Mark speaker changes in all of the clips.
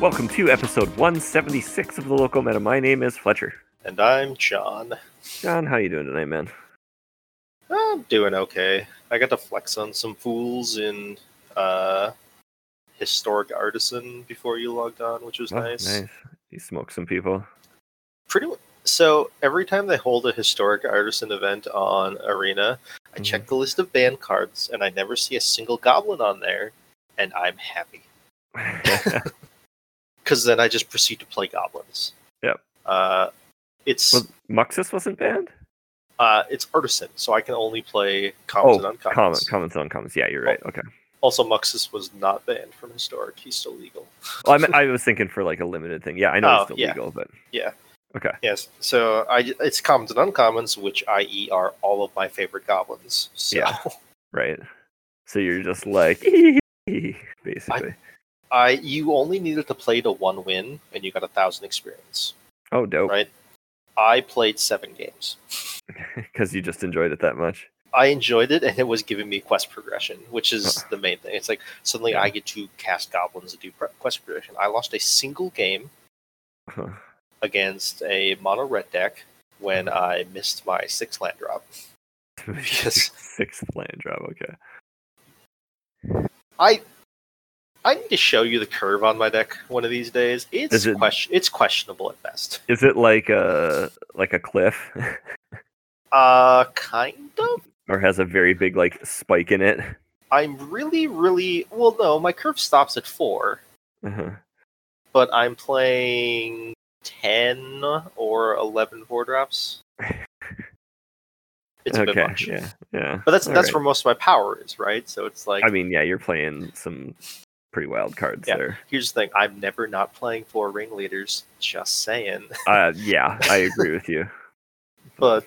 Speaker 1: Welcome to episode 176 of the Local Meta. My name is Fletcher.
Speaker 2: And I'm John.
Speaker 1: John, how you doing tonight, man?
Speaker 2: I'm doing okay. I got to flex on some fools in uh, Historic Artisan before you logged on, which was
Speaker 1: Oh,
Speaker 2: nice.
Speaker 1: nice. You smoke some people.
Speaker 2: Pretty mu- so every time they hold a Historic Artisan event on Arena, I
Speaker 1: Mhm.
Speaker 2: check the list of ban cards and I never see a single goblin on there, and I'm happy. Because then I just proceed to play goblins.
Speaker 1: Yep.
Speaker 2: Uh, it's
Speaker 1: well, Muxus wasn't banned?
Speaker 2: uh, it's artisan, so I can only play commons
Speaker 1: Oh,
Speaker 2: and uncommons.
Speaker 1: Comment, comments on comments. Yeah, you're right. Okay.
Speaker 2: Also, Muxus was not banned from historic; he's still legal.
Speaker 1: Well, I, mean, I was thinking for like a limited thing. Yeah, I know
Speaker 2: Oh,
Speaker 1: it's still
Speaker 2: yeah.
Speaker 1: legal, but yeah. Okay.
Speaker 2: Yes, so I it's commons and uncommons, which i.e. are all of my favorite goblins. So
Speaker 1: Yeah. right. So you're just like basically.
Speaker 2: I you only needed to play to one win, and you got a thousand experience.
Speaker 1: oh, dope.
Speaker 2: Right. I played seven games.
Speaker 1: Because you just enjoyed it that much.
Speaker 2: I enjoyed it, and it was giving me quest progression, which is the main thing. It's like suddenly. I get to cast goblins and do quest progression. I lost a single game against a mono red deck when I missed my sixth land drop. Yes.
Speaker 1: Sixth land drop. Okay.
Speaker 2: I I need to show you the curve on my deck one of these days. It's
Speaker 1: it-
Speaker 2: question it's questionable at best.
Speaker 1: Is it like a like a cliff,
Speaker 2: Uh kind of.
Speaker 1: or has a very big like spike in it?
Speaker 2: I'm really, really well no, my curve stops at four,
Speaker 1: Uh-huh.
Speaker 2: but I'm playing ten or 11 four drops. It's a bit
Speaker 1: okay.
Speaker 2: much.
Speaker 1: Yeah. Yeah.
Speaker 2: But that's
Speaker 1: All
Speaker 2: that's
Speaker 1: right.
Speaker 2: where most of my power is, right? So it's like
Speaker 1: I mean, yeah, you're playing some pretty wild cards
Speaker 2: Yeah.
Speaker 1: there.
Speaker 2: here's the thing, I'm never not playing four ringleaders, just saying.
Speaker 1: Uh, yeah, I agree with you.
Speaker 2: But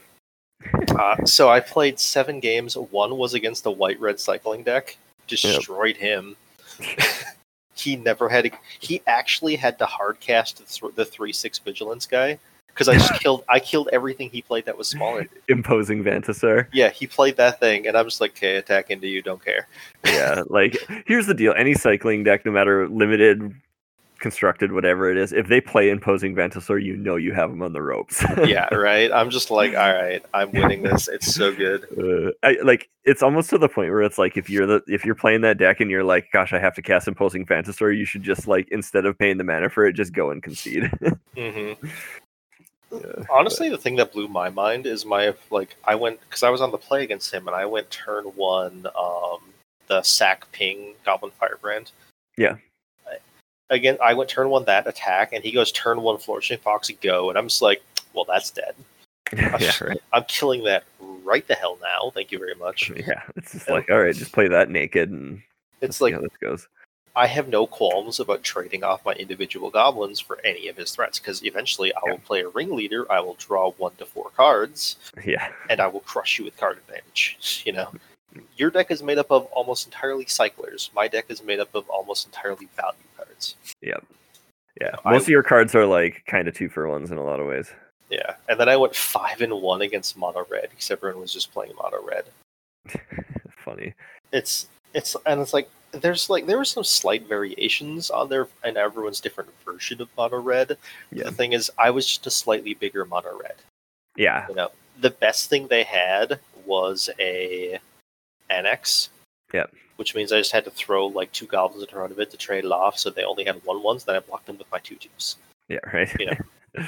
Speaker 2: uh, so I played seven games. One was against a white red cycling deck. Destroyed him. he never had. A, he actually had to hard cast the, th- the three six vigilance guy because I just killed. I killed everything he played that was smaller.
Speaker 1: Imposing Vantasaur.
Speaker 2: Yeah, he played that thing, and I'm just like, okay, attack into you. Don't care.
Speaker 1: Yeah, like here's the deal: any cycling deck, no matter limited, constructed, whatever it is, if they play Imposing Vantasaur, you know you have them on the ropes.
Speaker 2: Yeah, right. I'm just like, all right, I'm winning this. It's so good.
Speaker 1: Uh, I, like it's almost to the point where it's like if you're the if you're playing that deck and you're like, gosh, I have to cast imposing Vantasaur, you should just like instead of paying the mana for it, just go and concede.
Speaker 2: hmm
Speaker 1: Yeah,
Speaker 2: Honestly, the thing that blew my mind is my like I went because I was on the play against him, and I went turn one, um, the sack ping goblin firebrand.
Speaker 1: Yeah.
Speaker 2: Again, I went turn one that attack, and he goes turn one flourishing fox go, and I'm just like, well, that's dead.
Speaker 1: yeah, right.
Speaker 2: I'm killing that right the hell now. Thank you very much.
Speaker 1: Yeah, it's just like all right, just play that naked and
Speaker 2: It's like
Speaker 1: how this goes.
Speaker 2: I have no qualms about trading off my individual goblins for any of his threats because eventually I will play a ringleader. I will draw one to four cards.
Speaker 1: Yeah,
Speaker 2: and I will crush you with card advantage. You know, your deck is made up of almost entirely cyclers. My deck is made up of almost entirely value cards.
Speaker 1: yeah.
Speaker 2: I-
Speaker 1: Most of your cards are like kind of two for ones in a lot of ways.
Speaker 2: Yeah, and then I went five and one against mono red because everyone was just playing mono red.
Speaker 1: Funny.
Speaker 2: It's it's and it's like there's like there were some slight variations on there and everyone's different version of mono red.
Speaker 1: Yeah.
Speaker 2: The thing is, I was just a slightly bigger mono red.
Speaker 1: Yeah,
Speaker 2: You know, the best thing they had was a Anax.
Speaker 1: Yeah.
Speaker 2: Which means I just had to throw like two goblins in front of it to trade it off, so they only had one ones. Then I blocked them with my two twos.
Speaker 1: yeah, right.
Speaker 2: You know.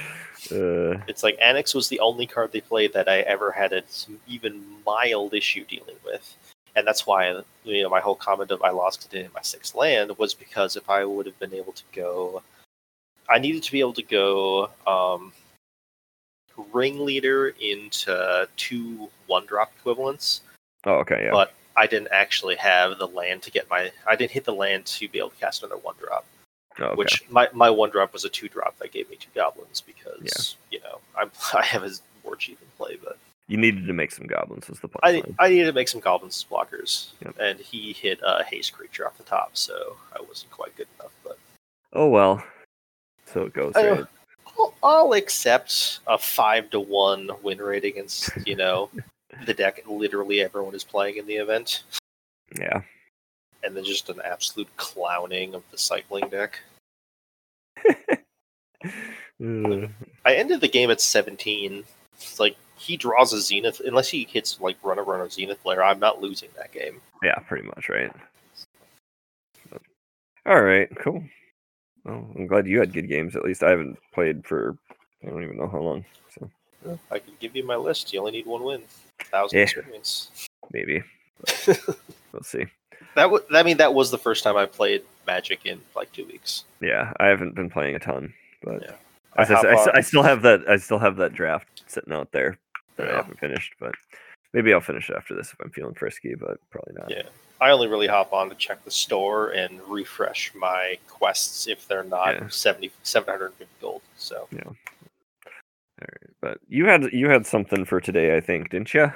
Speaker 1: uh,
Speaker 2: It's like Anax was the only card they played that I ever had an even mild issue dealing with, and that's why you know my whole comment of I lost it in my sixth land was because if I would have been able to go, I needed to be able to go um, ringleader into two one drop equivalents.
Speaker 1: oh, okay, yeah.
Speaker 2: but I didn't actually have the land to get my. I didn't hit the land to be able to cast another one drop.
Speaker 1: oh, okay.
Speaker 2: Which my, my one drop was a two drop that gave me two goblins because you know I'm I have a war chief in play, but
Speaker 1: you needed to make some goblins. as the point?
Speaker 2: I I needed to make some goblins as blockers,
Speaker 1: Yep.
Speaker 2: and he hit a haste creature off the top, so I wasn't quite good enough. But
Speaker 1: Oh well. So it goes. Right?
Speaker 2: I'll, I'll accept a five to one win rate against you know the deck literally everyone is playing in the event,
Speaker 1: Yeah.
Speaker 2: and then just an absolute clowning of the cycling deck. I ended the game at 17. It's like he draws a zenith unless he hits like runner runner zenith flare. I'm not losing that game.
Speaker 1: yeah, pretty much, right? All right, cool. Well, I'm glad you had good games. At least I haven't played for I don't even know how long. So
Speaker 2: I can give you my list. You only need one win. Thousand
Speaker 1: Yeah.
Speaker 2: experience.
Speaker 1: maybe we'll see.
Speaker 2: That was. I mean, that was the first time I played Magic in like two weeks.
Speaker 1: Yeah, I haven't been playing a ton, but
Speaker 2: Yeah.
Speaker 1: I, I,
Speaker 2: on-
Speaker 1: I still have that. I still have that draft sitting out there that I haven't finished. But maybe I'll finish it after this if I'm feeling frisky. But probably not.
Speaker 2: Yeah. I only really hop on to check the store and refresh my quests if they're not
Speaker 1: Yeah.
Speaker 2: seventy seven hundred 750 gold. So yeah.
Speaker 1: All right. But you had you had something for today, I think, didn't you?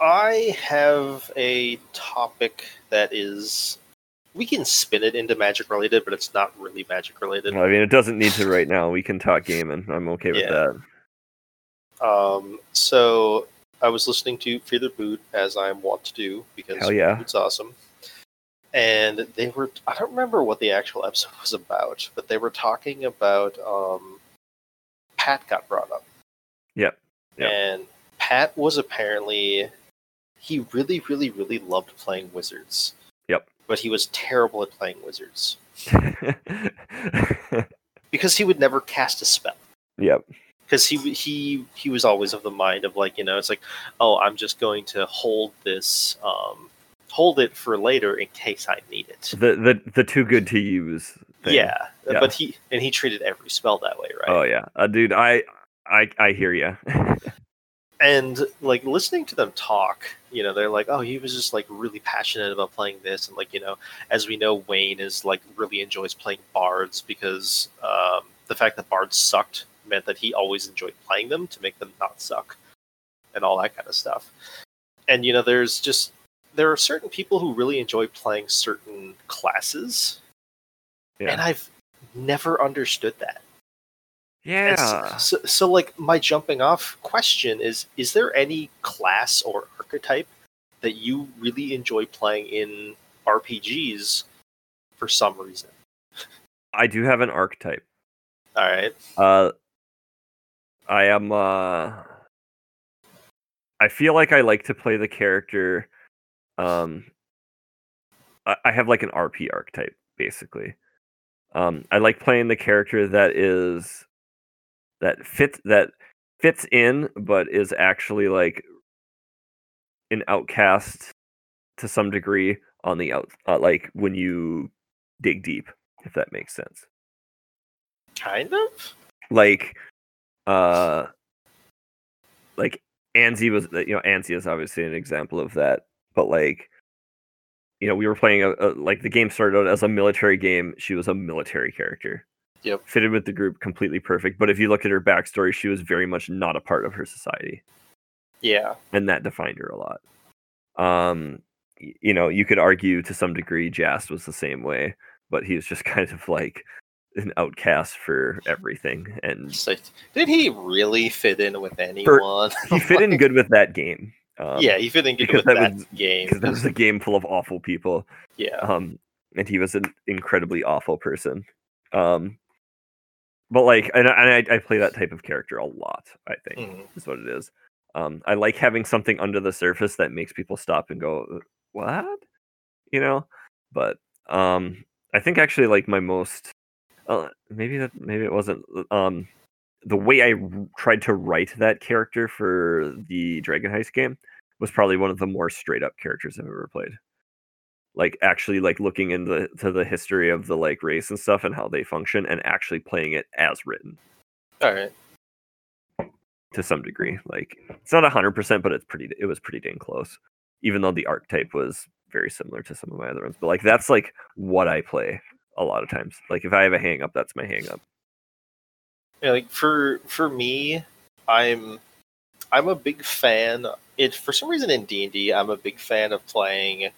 Speaker 2: I have a topic that is we can spin it into magic related, but it's not really magic related.
Speaker 1: I mean, it doesn't need to right now. We can talk gaming. I'm okay with
Speaker 2: Yeah.
Speaker 1: that.
Speaker 2: Um, so I was listening to Fear the Boot as I'm wont to do because
Speaker 1: Hell yeah.
Speaker 2: it's awesome. And they were I don't remember what the actual episode was about, but they were talking about um, Pat got brought up.
Speaker 1: Yep. Yep.
Speaker 2: And Pat was apparently he really, really, really loved playing wizards. But he was terrible at playing wizards. Because he would never cast a spell.
Speaker 1: yep.
Speaker 2: because he he he was always of the mind of like you know it's like oh i'm just going to hold this um hold it for later in case i need it
Speaker 1: The the the too good to use. Thing.
Speaker 2: yeah,
Speaker 1: Yeah.
Speaker 2: but he and he treated every spell that way right
Speaker 1: Oh yeah, uh, dude. I I I hear you.
Speaker 2: and like listening to them talk you know they're like oh he was just like really passionate about playing this and like you know as we know wayne is like really enjoys playing bards because um, the fact that bards sucked meant that he always enjoyed playing them to make them not suck and all that kind of stuff. And you know there's just there are certain people who really enjoy playing certain classes.
Speaker 1: Yeah.
Speaker 2: and i've never understood that
Speaker 1: yeah.
Speaker 2: So, so, like, my jumping off question is: Is there any class or archetype that you really enjoy playing in RPGs for some reason?
Speaker 1: I do have an archetype.
Speaker 2: All right.
Speaker 1: Uh, I am. Uh, I feel like I like to play the character. Um, I, I have like an RP archetype basically. Um, I like playing the character that is that fits that fits in, but is actually like an outcast to some degree on the out. Uh, like when you dig deep, if that makes sense
Speaker 2: Kind of.
Speaker 1: like uh like Anzi was you know Anzi is obviously an example of that but like you know we were playing a, a like the game started out as a military game she was a military character
Speaker 2: Yep.
Speaker 1: fitted with the group completely perfect but if you look at her backstory she was very much not a part of her society
Speaker 2: Yeah.
Speaker 1: and that defined her a lot um you know you could argue to some degree Jast was the same way but he was just kind of like an outcast for everything and
Speaker 2: So, did he really fit in with anyone?
Speaker 1: he fit in good with that game. Um,
Speaker 2: yeah, he fit in good with
Speaker 1: that
Speaker 2: that,
Speaker 1: was-
Speaker 2: game.
Speaker 1: because that was a game full of awful people.
Speaker 2: yeah.
Speaker 1: Um, and he was an incredibly awful person. Um, but like, and, I- and I, I play that type of character a lot. I think
Speaker 2: Mhm.
Speaker 1: is what it is. Um, I like having something under the surface that makes people stop and go, "Uh, "What?" You know. But um, I think actually like my most, uh, maybe that maybe it wasn't um, the way I r- tried to write that character for the Dragon Heist game was probably one of the more straight up characters I've ever played. Like actually like looking into to the history of the like race and stuff and how they function and actually playing it as written
Speaker 2: All right.
Speaker 1: to some degree. Like it's not hundred percent, but it's pretty. It was pretty dang close. Even though the archetype was very similar to some of my other ones, but like that's like what I play a lot of times. Like if I have a hang up, that's my hang up.
Speaker 2: Yeah, like for for me, I'm I'm a big fan. It for some reason in D and D, I'm a big fan of playing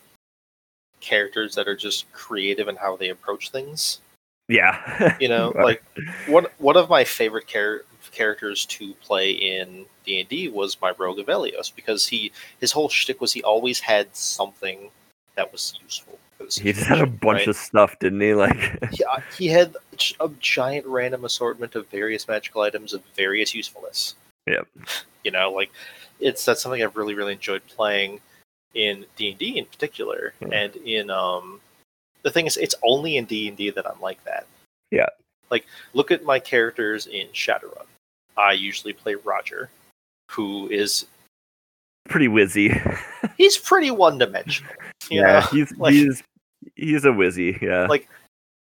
Speaker 2: characters that are just creative in how they approach things.
Speaker 1: Yeah,
Speaker 2: You know, like one one of my favorite char- characters to play in D and D was my rogue Avelios because he his whole shtick was he always had something that was useful.
Speaker 1: He just had a bunch
Speaker 2: right?
Speaker 1: of stuff, didn't he? Like,
Speaker 2: he, uh, he had a giant random assortment of various magical items of various usefulness.
Speaker 1: Yep.
Speaker 2: You know, like it's that's something I've really really enjoyed playing in D and D in particular,
Speaker 1: Hmm.
Speaker 2: and in um the thing is, it's only in D and D that I'm like that.
Speaker 1: Yeah.
Speaker 2: Like, look at my characters in Shadowrun. I usually play Roger, who is
Speaker 1: pretty whizzy.
Speaker 2: he's pretty one dimensional.
Speaker 1: yeah, he's
Speaker 2: like-
Speaker 1: he's he's a whizzy. Yeah,
Speaker 2: Like,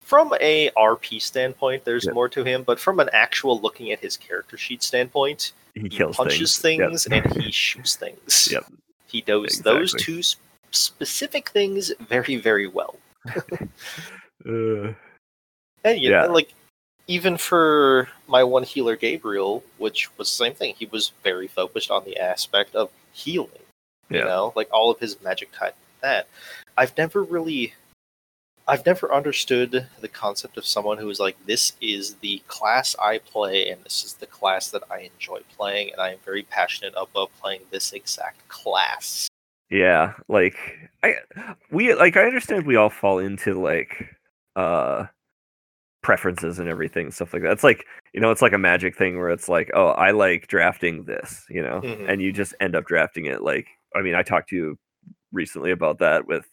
Speaker 2: from a RP standpoint, there's
Speaker 1: Yep.
Speaker 2: more to him, but from an actual looking at his character sheet standpoint,
Speaker 1: he
Speaker 2: he punches
Speaker 1: things.
Speaker 2: things, and he shoots things.
Speaker 1: Yep.
Speaker 2: He does those two s- specific things very, very well.
Speaker 1: Uh,
Speaker 2: And you
Speaker 1: Yeah.
Speaker 2: know, like even for my one healer Gabriel, which was the same thing, he was very focused on the aspect of healing.
Speaker 1: Yeah.
Speaker 2: You know, like all of his magic tied to that. I've never really I've never understood the concept of someone who is like, this is the class I play, and this is the class that I enjoy playing, and I am very passionate about playing this exact class.
Speaker 1: yeah, like I we like I understand we all fall into like uh preferences and everything stuff like that. It's like you know, it's like a magic thing where it's like, oh, I like drafting this, you know,
Speaker 2: Mhm.
Speaker 1: and you just end up drafting it. Like, I mean, I talked to you recently about that with.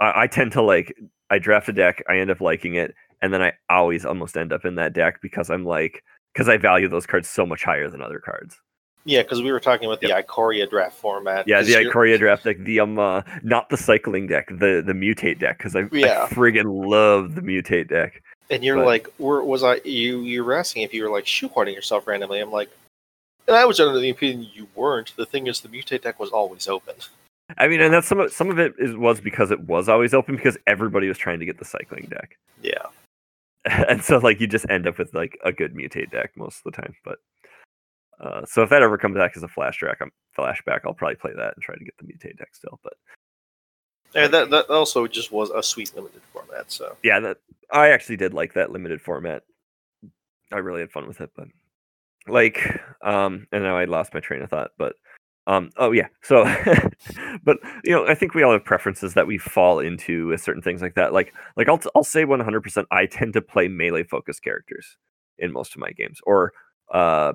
Speaker 1: I, I tend to like I draft a deck, I end up liking it, and then I always almost end up in that deck because I'm like because I value those cards so much higher than other cards.
Speaker 2: Yeah, because we were talking about the Ikoria draft format.
Speaker 1: Yeah, the
Speaker 2: you're-
Speaker 1: Ikoria draft deck, the um, uh, not the cycling deck, the the mutate deck, because I,
Speaker 2: Yeah.
Speaker 1: I friggin' love the mutate deck.
Speaker 2: And you're
Speaker 1: But-
Speaker 2: like, were, was I? You you were asking if you were like shoehorning yourself randomly. I'm like, and I was under the opinion you weren't. The thing is, the mutate deck was always open.
Speaker 1: I mean, and that's some of some of it is was because it was always open because everybody was trying to get the cycling deck,
Speaker 2: Yeah,
Speaker 1: and so like you just end up with like a good mutate deck most of the time. But uh, so if that ever comes back as a flash track, I'm flashback, I'll probably play that and try to get the mutate deck still. But
Speaker 2: and that that also just was a sweet limited format. So
Speaker 1: yeah, that I actually did like that limited format. I really had fun with it, but like, um, and now I lost my train of thought, but um, oh yeah, so, but you know, I think we all have preferences that we fall into with certain things like that. Like, like I'll I'll say one hundred percent, I tend to play melee focused characters in most of my games, or uh,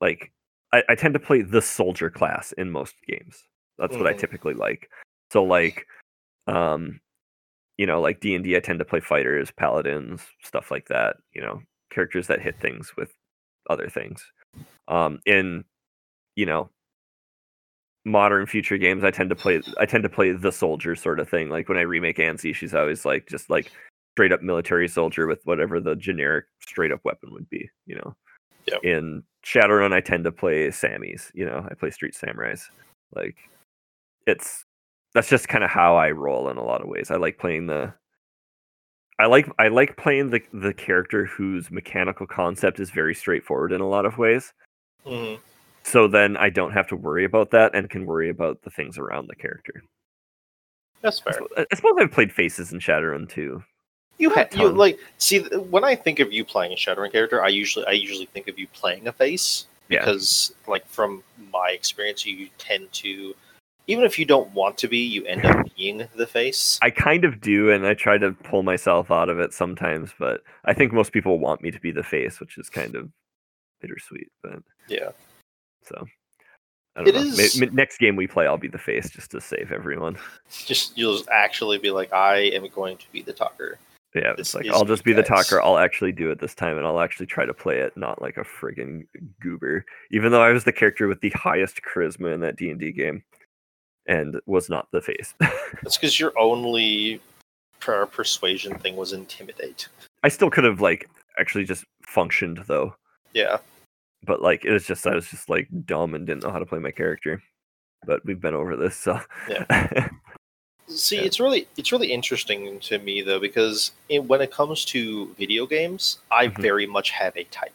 Speaker 1: like I, I tend to play the soldier class in most games. That's what I
Speaker 2: Mhm.
Speaker 1: typically like. So like, um, you know, like D and D, I tend to play fighters, paladins, stuff like that. You know, characters that hit things with other things. Um, in you know, modern future games, I tend to play. I tend to play the soldier sort of thing. Like when I remake Ansi, she's always like just like straight up military soldier with whatever the generic straight up weapon would be. You know.
Speaker 2: Yep.
Speaker 1: In Shadowrun, I tend to play Sammys. You know, I play Street Samurais. Like, it's that's just kind of how I roll in a lot of ways. I like playing the I like I like playing the the character whose mechanical concept is very straightforward in a lot of ways.
Speaker 2: Mhm.
Speaker 1: So then I don't have to worry about that and can worry about the things around the character.
Speaker 2: that's fair.
Speaker 1: I suppose I've played faces in Shadowrun too.
Speaker 2: You had you like see when I think of you playing a Shadowrun character, I usually I usually think of you playing a face
Speaker 1: Yeah.
Speaker 2: because like from my experience, you tend to even if you don't want to be, you end up being the face.
Speaker 1: I kind of do, and I try to pull myself out of it sometimes, but I think most people want me to be the face, which is kind of bittersweet. But
Speaker 2: Yeah.
Speaker 1: So
Speaker 2: It
Speaker 1: know.
Speaker 2: Is-
Speaker 1: next game we play, I'll be the face just to save everyone.
Speaker 2: Just you'll actually be like, I am going to be the talker.
Speaker 1: Yeah,
Speaker 2: This
Speaker 1: it's like I'll just be the talker. I'll actually do it this time, and I'll actually try to play it not like a friggin' goober. Even though I was the character with the highest charisma in that D and D game, and was not the face.
Speaker 2: It's because your only per- persuasion thing was intimidate.
Speaker 1: I still could have like actually just functioned though,
Speaker 2: Yeah.
Speaker 1: But like it was just I was just like dumb and didn't know how to play my character. But we've been over this, so
Speaker 2: Yeah. See,
Speaker 1: Yeah.
Speaker 2: it's really it's really interesting to me though because in, when it comes to video games, I
Speaker 1: Mhm.
Speaker 2: very much have a type.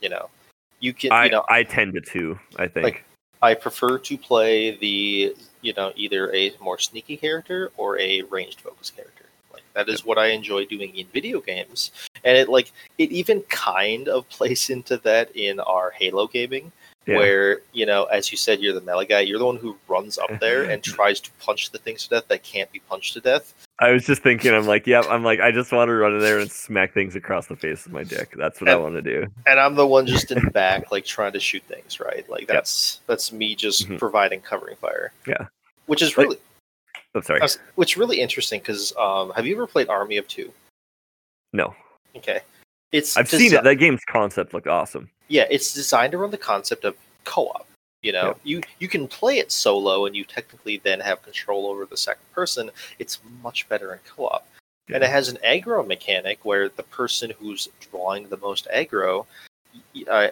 Speaker 2: You know, you can
Speaker 1: I
Speaker 2: you know
Speaker 1: I tend to too. I think
Speaker 2: Like, I prefer to play the you know either a more sneaky character or a ranged focus character. Like that is what I enjoy doing in video games, and it like it even kind of plays into that in our Halo gaming
Speaker 1: Yeah.
Speaker 2: where you know, as you said, you're the melee guy. You're the one who runs up there and tries to punch the things to death that can't be punched to death.
Speaker 1: I was just thinking, I'm like, yep, I'm like, I just want to run in there and smack things across the face with my dick. That's what I want to do.
Speaker 2: and I'm the one just in the back, like trying to shoot things, right? Like that's that's me just
Speaker 1: Mhm.
Speaker 2: providing covering fire.
Speaker 1: Yeah.
Speaker 2: which is
Speaker 1: Like-
Speaker 2: really
Speaker 1: I'm sorry.
Speaker 2: Was- which is really interesting because um, have you ever played Army of Two?
Speaker 1: No,
Speaker 2: Okay, it's
Speaker 1: I've
Speaker 2: desi-
Speaker 1: seen it. That game's concept looked awesome.
Speaker 2: Yeah, it's designed around the concept of co-op. You know, you you can play it solo, and you technically then have control over the second person. It's much better in co-op, and it has an aggro mechanic where the person who's drawing the most aggro uh,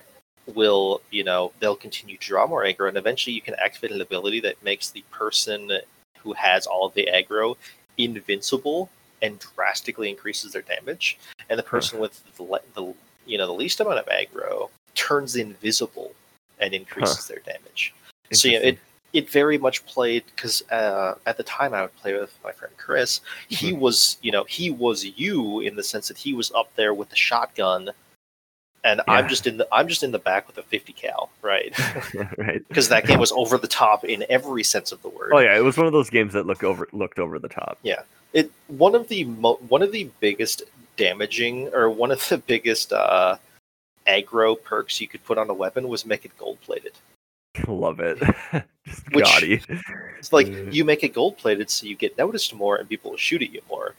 Speaker 2: will, you know, they'll continue to draw more aggro, and eventually you can activate an ability that makes the person who has all of the aggro invincible and drastically increases their damage, and the person with the, the you know the least amount of aggro turns invisible and increases their damage. So yeah, it it very much played because uh, at the time I would play with my friend Chris. He
Speaker 1: Mm-hmm.
Speaker 2: was you know he was you in the sense that he was up there with the shotgun, and I'm just in the I'm just in the back with a 50 cal, right?
Speaker 1: right.
Speaker 2: Because that game was over the top in every sense of the word.
Speaker 1: Oh yeah, it was one of those games that look over looked over the top. Yeah.
Speaker 2: It one of the mo- one of the biggest damaging or one of the biggest uh aggro perks you could put on a weapon was make it gold plated
Speaker 1: Love it. Just
Speaker 2: Which-
Speaker 1: gaudy.
Speaker 2: it's like you make it gold plated so you get noticed more and people will shoot at you more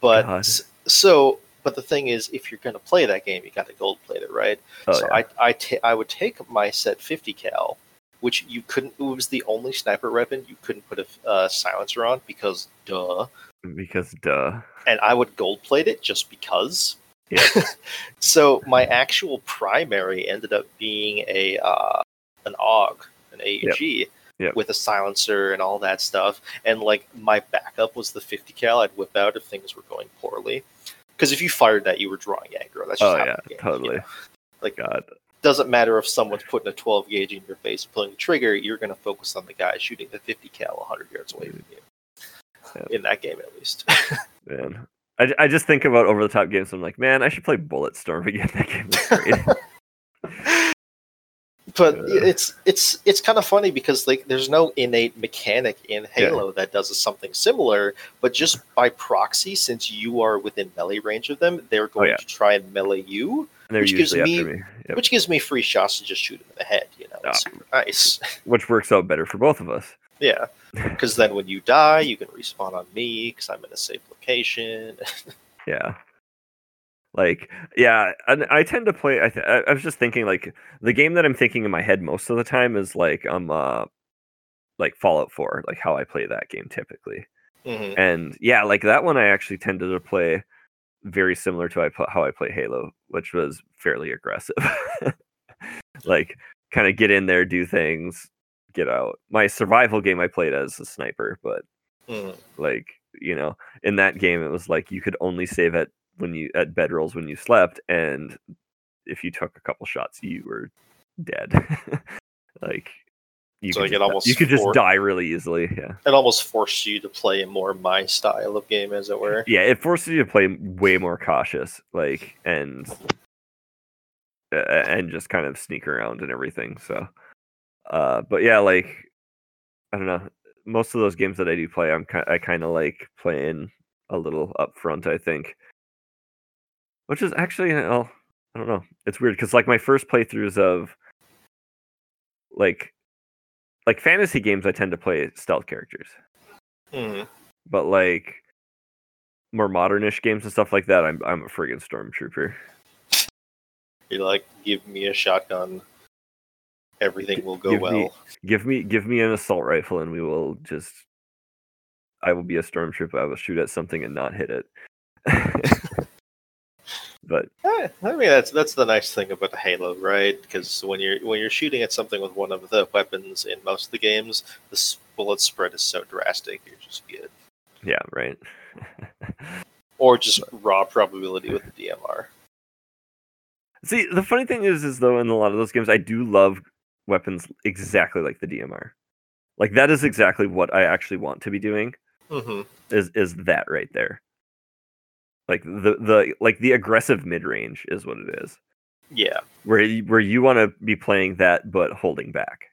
Speaker 2: but
Speaker 1: God.
Speaker 2: so but the thing is if you're going to play that game you got to gold plate it right
Speaker 1: Oh,
Speaker 2: so
Speaker 1: yeah.
Speaker 2: I I would take my set 50 cal which you couldn't it was the only sniper weapon you couldn't put a uh, silencer on because duh
Speaker 1: because duh.
Speaker 2: and I would gold plate it just because.
Speaker 1: Yeah.
Speaker 2: so my actual primary ended up being a uh, an AUG, an AUG,
Speaker 1: Yep.
Speaker 2: with a silencer and all that stuff. And like my backup was the 50 cal. I'd whip out if things were going poorly. Because if you fired that, you were drawing aggro. That's just
Speaker 1: Oh yeah,
Speaker 2: game, you
Speaker 1: totally.
Speaker 2: know? Like
Speaker 1: God.
Speaker 2: doesn't matter if someone's putting a 12 gauge in your face and pulling the trigger. You're going to focus on the guy shooting the 50 cal 100 yards away from you.
Speaker 1: Yep.
Speaker 2: In that game, at least.
Speaker 1: Man. I, I just think about over the top games. I'm like, man, I should play Bulletstorm again. That game was great.
Speaker 2: but it's it's it's kind of funny because like there's no innate mechanic in Halo that does something similar, but just by proxy, since you are within melee range of them, they're going
Speaker 1: Oh, yeah.
Speaker 2: to try and melee you, Which gives me-
Speaker 1: me. Yep.
Speaker 2: which gives me free shots to just shoot them in the head. You know,
Speaker 1: Ah.
Speaker 2: nice.
Speaker 1: Which works out better for both of us.
Speaker 2: yeah, because then when you die, you can respawn on me because I'm in a safe location.
Speaker 1: Yeah. Like, yeah, and I tend to play. I, th- I I was just thinking, like, the game that I'm thinking in my head most of the time is like, um, uh, like Fallout 4, like how I play that game typically.
Speaker 2: Mhm.
Speaker 1: And yeah, like that one, I actually tended to play very similar to I how I play Halo, which was fairly aggressive. like, kind of get in there, do things, get out. My survival game, I played as a sniper, but
Speaker 2: Mhm.
Speaker 1: like you know in that game it was like you could only save at when you at bedrolls when you slept and if you took a couple shots you were dead. Like you
Speaker 2: So,
Speaker 1: could
Speaker 2: like,
Speaker 1: just,
Speaker 2: almost
Speaker 1: you could just
Speaker 2: for-
Speaker 1: die really easily yeah.
Speaker 2: It almost forced you to play more my style of game, as it were.
Speaker 1: yeah it forces you to play way more cautious like and uh, and just kind of sneak around and everything so uh but yeah like i don't know. Most of those games that i do play i'm ki- i kind of like playing a little up front i think which is actually well i don't know it's weird because like my first playthroughs of like like fantasy games i tend to play stealth characters
Speaker 2: Mhm.
Speaker 1: but like more modernish games and stuff like that, I'm I'm a friggin' stormtrooper.
Speaker 2: You're like, give me a shotgun, everything will go
Speaker 1: Give
Speaker 2: well.
Speaker 1: me- Give me give me an assault rifle and we will just I will be a stormtrooper. I will shoot at something and not hit it. but
Speaker 2: Eh, I mean, that's that's the nice thing about the Halo, right? Because when you're when you're shooting at something with one of the weapons in most of the games, the bullet spread is so drastic. You're just good,
Speaker 1: yeah, right.
Speaker 2: or just raw probability with the DMR.
Speaker 1: See, the funny thing is is though in a lot of those games I do love weapons exactly like the DMR. Like that is exactly what I actually want to be doing.
Speaker 2: hmm
Speaker 1: is is that right there. Like the the like the aggressive mid range is what it is.
Speaker 2: Yeah,
Speaker 1: where you, where you want to be playing that but holding back.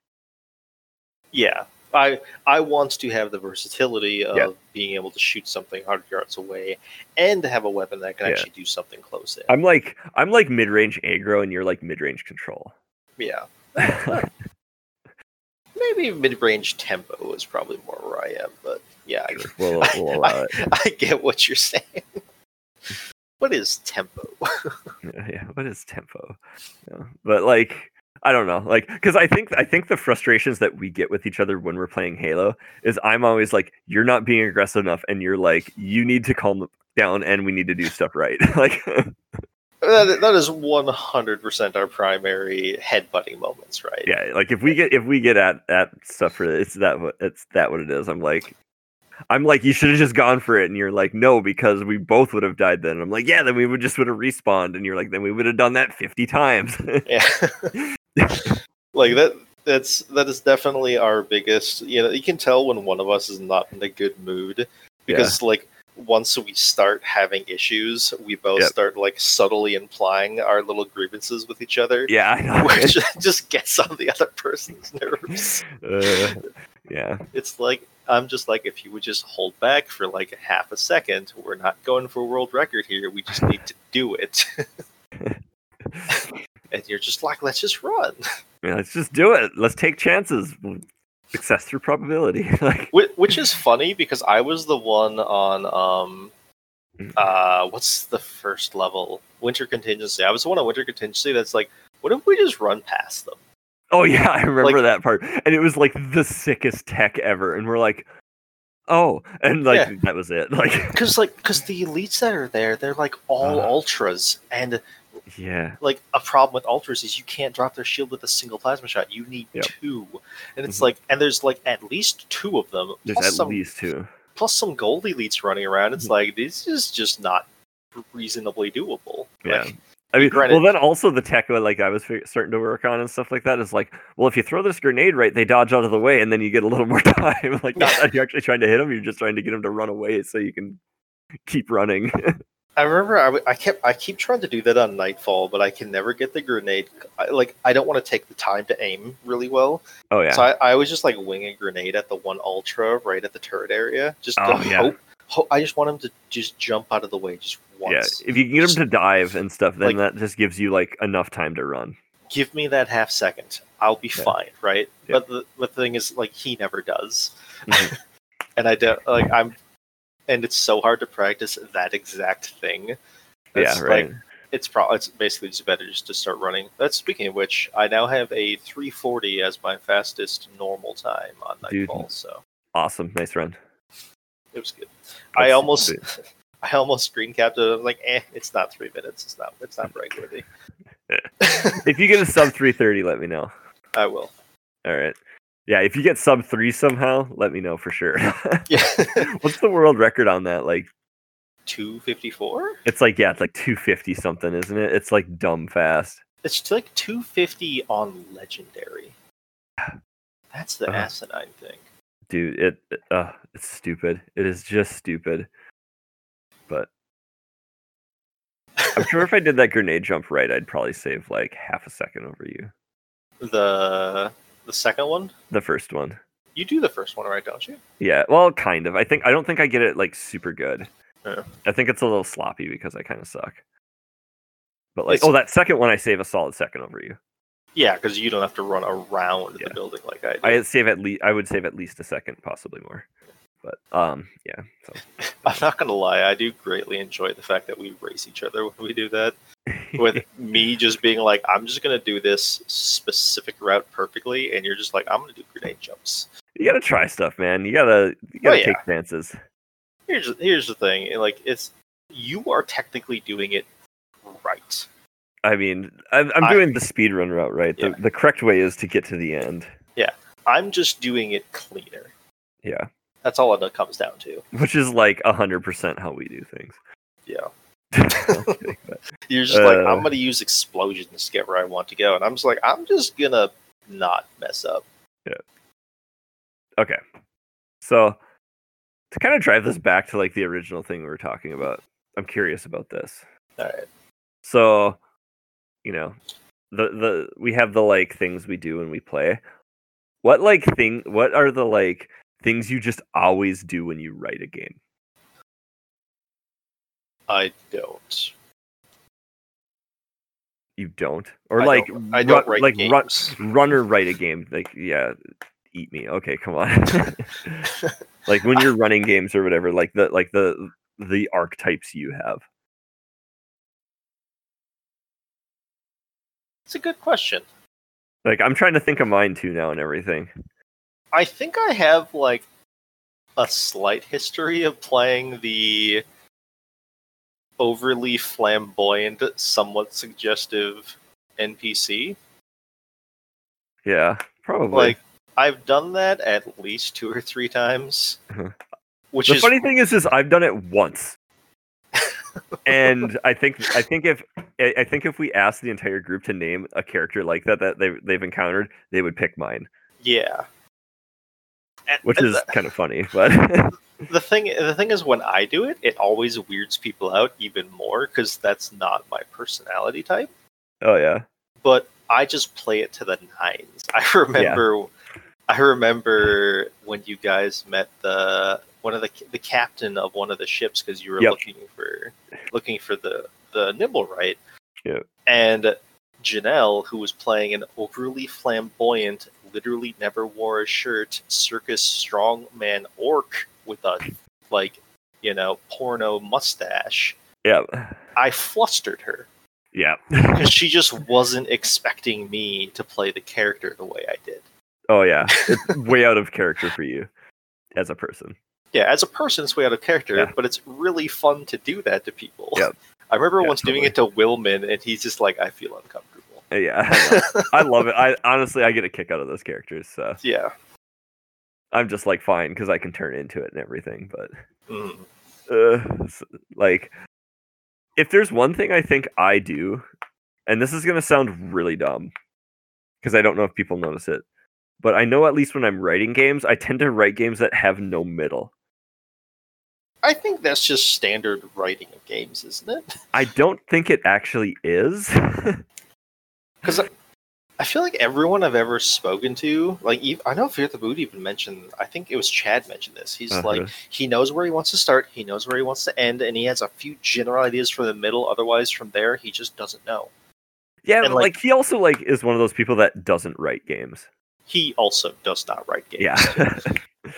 Speaker 2: yeah. I I want to have the versatility of
Speaker 1: Yeah.
Speaker 2: being able to shoot something hundred yards away, and to have a weapon that can
Speaker 1: Yeah.
Speaker 2: actually do something close in.
Speaker 1: I'm like I'm like mid range aggro, and you're like mid range control.
Speaker 2: yeah, maybe mid-range tempo is probably more where I am, but yeah, I,
Speaker 1: we'll, we'll allow it.
Speaker 2: I get what you're saying. What is tempo?
Speaker 1: Yeah, yeah, what is tempo? Yeah. But like, I don't know, like, because I think I think the frustrations that we get with each other when we're playing Halo is I'm always like, you're not being aggressive enough, and you're like, you need to calm down, and we need to do stuff right. like,
Speaker 2: that, that is 100% our primary headbutting moments, right?
Speaker 1: yeah, like if we get if we get at at stuff for it's that what it's that what it is. I'm like. I'm like, you should have just gone for it, and you're like, no, because we both would have died then. I'm like, yeah, then we would just would have respawned, and you're like, then we would have done that 50 times.
Speaker 2: Yeah. like that that's that is definitely our biggest you know you can tell when one of us is not in a good mood because like once we start having issues we both
Speaker 1: Yep.
Speaker 2: start like subtly implying our little grievances with each other
Speaker 1: yeah, I know.
Speaker 2: which just gets on the other person's nerves
Speaker 1: Uh, yeah,
Speaker 2: it's like i'm just like if you would just hold back for like a half a second we're not going for a world record here we just need to do it and you're just like let's just run
Speaker 1: Yeah, let's just do it. Let's take chances. Success through probability. like,
Speaker 2: Whi- which is funny because I was the one on um uh what's the first level winter contingency. I was the one on winter contingency that's like, what if we just run past them?
Speaker 1: Oh yeah, I remember
Speaker 2: like-
Speaker 1: that part, and it was like the sickest tech ever, and we're like, oh, and like
Speaker 2: Yeah.
Speaker 1: that was it. Like,
Speaker 2: Because like because the elites that are there, they're like all
Speaker 1: Uh.
Speaker 2: ultras, and
Speaker 1: yeah,
Speaker 2: like a problem with ultras is you can't drop their shield with a single plasma shot. You need
Speaker 1: Yep.
Speaker 2: two, and it's
Speaker 1: Mhm.
Speaker 2: like and there's like at least two of them.
Speaker 1: there's
Speaker 2: plus
Speaker 1: at
Speaker 2: some
Speaker 1: least two.
Speaker 2: plus some gold elites running around. It's
Speaker 1: Mhm.
Speaker 2: like this is just not reasonably doable.
Speaker 1: Yeah.
Speaker 2: Like,
Speaker 1: I mean,
Speaker 2: granted-
Speaker 1: well, then also the tech like I was starting to work on and stuff like that is like, well, if you throw this grenade right, they dodge out of the way, and then you get a little more time. like, not that you're actually trying to hit them, you're just trying to get them to run away so you can keep running.
Speaker 2: I remember I, w- I kept I keep trying to do that on Nightfall, but I can never get the grenade. I, like I don't want to take the time to aim really well,
Speaker 1: oh yeah,
Speaker 2: so I, I always just like wing a grenade at the one ultra right at the turret area. Just to
Speaker 1: Oh, yeah.
Speaker 2: hope, ho- I just want him to just jump out of the way just once. yeah.
Speaker 1: If you can get them to dive and stuff, then
Speaker 2: like-
Speaker 1: that just gives you like enough time to run.
Speaker 2: Give me that half second, I'll be
Speaker 1: Yeah.
Speaker 2: fine, right?
Speaker 1: Yeah.
Speaker 2: But the, but the thing is, like he never does,
Speaker 1: Mhm.
Speaker 2: and I don't like I'm, and it's so hard to practice that exact thing.
Speaker 1: yeah,
Speaker 2: It's
Speaker 1: right.
Speaker 2: Like, it's probably it's basically just better just to start running. That's speaking of which, I now have a 340 as my fastest normal time on
Speaker 1: Dude.
Speaker 2: Nightfall, so
Speaker 1: awesome, nice run.
Speaker 2: It was good. I almost. I almost screen capped it. I'm like, eh, it's not three minutes. It's not it's not brag worthy.
Speaker 1: if you get a sub 330, let me know.
Speaker 2: I will.
Speaker 1: All right. Yeah, if you get sub three somehow, let me know for sure.
Speaker 2: Yeah,
Speaker 1: What's the world record on that? Like,
Speaker 2: 254.
Speaker 1: it's like yeah, it's like 250 something, isn't it? It's like dumb fast.
Speaker 2: It's like 250 on legendary. That's the
Speaker 1: Uh-huh.
Speaker 2: asinine thing.
Speaker 1: Dude it uh it's stupid. It is just stupid. But i'm sure if i did that grenade jump right i'd probably save like half a second over you.
Speaker 2: The the second one,
Speaker 1: the first one.
Speaker 2: You do the first one right, don't you?
Speaker 1: yeah well kind of. I think i don't think i get it like super good.
Speaker 2: Yeah.
Speaker 1: i think it's a little sloppy because i kind of suck. But like
Speaker 2: It's-
Speaker 1: oh that second one i save a solid second over you
Speaker 2: Yeah, because you don't have to run around
Speaker 1: Yeah.
Speaker 2: the building like I do.
Speaker 1: i save at least i would save at least a second possibly more but um yeah so
Speaker 2: I'm not gonna lie, I do greatly enjoy the fact that we race each other when we do that. With me just being like, I'm just gonna do this specific route perfectly, and you're just like, I'm gonna do grenade jumps.
Speaker 1: you gotta try stuff man you gotta you gotta
Speaker 2: Oh, yeah.
Speaker 1: take chances
Speaker 2: Here's here's the thing, like it's you are technically doing it right.
Speaker 1: I mean, I'm, I'm
Speaker 2: I-
Speaker 1: doing the speedrun route, right? The,
Speaker 2: Yeah.
Speaker 1: the correct way is to get to the end.
Speaker 2: Yeah, I'm just doing it cleaner.
Speaker 1: Yeah.
Speaker 2: That's all it comes down to.
Speaker 1: Which is like 100% how we do things.
Speaker 2: Yeah.
Speaker 1: I'm kidding, but-
Speaker 2: You're just like,
Speaker 1: Uh.
Speaker 2: I'm gonna use explosions to get where I want to go, and I'm just like, I'm just gonna not mess up. Yeah.
Speaker 1: Okay. So, to kind of drive this back to like the original thing we were talking about, I'm curious about this.
Speaker 2: All right.
Speaker 1: So, you know, the the we have the like things we do when we play. What like thing? What are the like things you just always do when you write a game?
Speaker 2: I don't.
Speaker 1: You don't, or
Speaker 2: I
Speaker 1: like
Speaker 2: don't- I don't write
Speaker 1: like run, run or write a game. Like yeah, eat me. Okay, come on. like when you're running games or whatever. Like the like the the archetypes you have.
Speaker 2: It's a good question.
Speaker 1: Like I'm trying to think of mine too now and everything.
Speaker 2: I think I have like a slight history of playing the overly flamboyant, somewhat suggestive NPC.
Speaker 1: Yeah, probably.
Speaker 2: Like I've done that at least two or three times.
Speaker 1: Uh-huh.
Speaker 2: Which
Speaker 1: the
Speaker 2: is
Speaker 1: funny thing is, is I've done it once, and I think I think if I think if we asked the entire group to name a character like that that they they've encountered, they would pick mine,
Speaker 2: yeah. And-
Speaker 1: which is
Speaker 2: the,
Speaker 1: kind of funny. But
Speaker 2: the thing. The thing is, when I do it, it always weirds people out even more because that's not my personality type.
Speaker 1: oh yeah,
Speaker 2: but I just play it to the nines. I remember, I remember when you guys met the one of the the captain of one of the ships because you were
Speaker 1: Yep.
Speaker 2: looking for looking for the the nimble right.
Speaker 1: Yep.
Speaker 2: And Janelle, who was playing an overly flamboyant, literally never wore a shirt, circus strongman orc with a like you know porno mustache.
Speaker 1: yeah,
Speaker 2: I flustered her
Speaker 1: yeah.
Speaker 2: because she just wasn't expecting me to play the character the way I did.
Speaker 1: Oh yeah, it's way out of character for you as a person.
Speaker 2: Yeah, as a person, it's way out of character,
Speaker 1: Yeah.
Speaker 2: but it's really fun to do that to people.
Speaker 1: Yep.
Speaker 2: I remember
Speaker 1: Yeah,
Speaker 2: once doing it to Willman, and he's just like, "I feel uncomfortable."
Speaker 1: Uh, Yeah, I. I love it. I honestly I get a kick out of those characters, so
Speaker 2: Yeah.
Speaker 1: I'm just like fine because I can turn into it and everything. But
Speaker 2: Mm.
Speaker 1: uh, like if there's one thing I think I do, and this is gonna sound really dumb because I don't know if people notice it, but I know at least when I'm writing games, I tend to write games that have no middle.
Speaker 2: I think that's just standard writing of games, isn't it?
Speaker 1: I don't think it actually is.
Speaker 2: Because I feel like everyone I've ever spoken to, like I know Fear the Boot even mentioned. I think it was Chad mentioned this. He's
Speaker 1: Uh-huh.
Speaker 2: like he knows where he wants to start, he knows where he wants to end, and he has a few general ideas for the middle. Otherwise, from there, he just doesn't know.
Speaker 1: yeah,
Speaker 2: And, like-
Speaker 1: like he also like is one of those people that doesn't write games.
Speaker 2: He also does not write games.
Speaker 1: Yeah.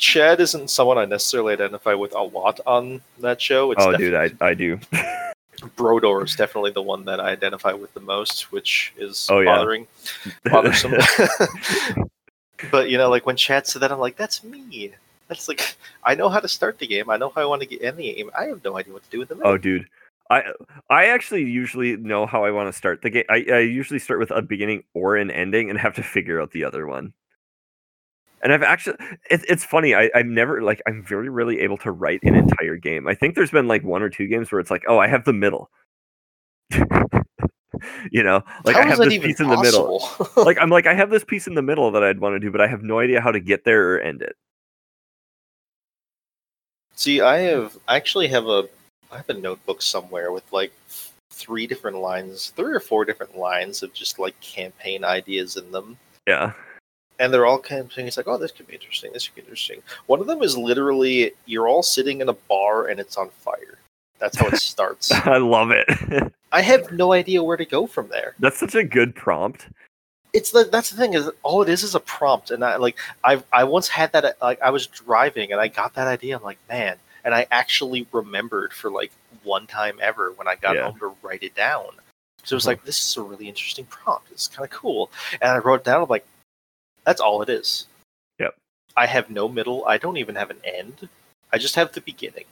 Speaker 2: Chad isn't someone I necessarily identify with a lot on that show. It's
Speaker 1: oh, dude, I I do.
Speaker 2: Brodor is definitely the one that I identify with the most, which is
Speaker 1: Oh, yeah.
Speaker 2: bothering, bothersome. but you know, like when Chad said that, I'm like, that's me. That's like, I know how to start the game. I know how I want to get in the game. I have no idea what to do with the middle.
Speaker 1: Oh, dude. I I actually usually know how I want to start the game. I, I usually start with a beginning or an ending and have to figure out the other one. And I've actually it's it's funny. I, I'm never like I'm very rarely able to write an entire game. I think there's been like one or two games where it's like, oh, I have the middle. you know, like
Speaker 2: How
Speaker 1: I have this piece in the middle. like I'm like I have this piece in the middle that I'd want to do, but I have no idea how to get there or end it.
Speaker 2: See, I have I actually have a I have a notebook somewhere with like three different lines, three or four different lines of just like campaign ideas in them.
Speaker 1: Yeah.
Speaker 2: And they're all kind of things like, oh, this could be interesting. This could be interesting. One of them is literally you're all sitting in a bar and it's on fire. That's how it starts.
Speaker 1: I love it.
Speaker 2: I have no idea where to go from there.
Speaker 1: That's such a good prompt.
Speaker 2: It's the that's the thing is all it is is a prompt, and I like I I once had that like I was driving and I got that idea. I'm like, man, and I actually remembered for like one time ever when I got
Speaker 1: Yeah.
Speaker 2: home to write it down. So it was
Speaker 1: Uh-huh.
Speaker 2: like, this is a really interesting prompt. It's kind of cool, and I wrote it down. I'm like, that's all it is.
Speaker 1: Yep.
Speaker 2: I have no middle. I don't even have an end. I just have the beginning.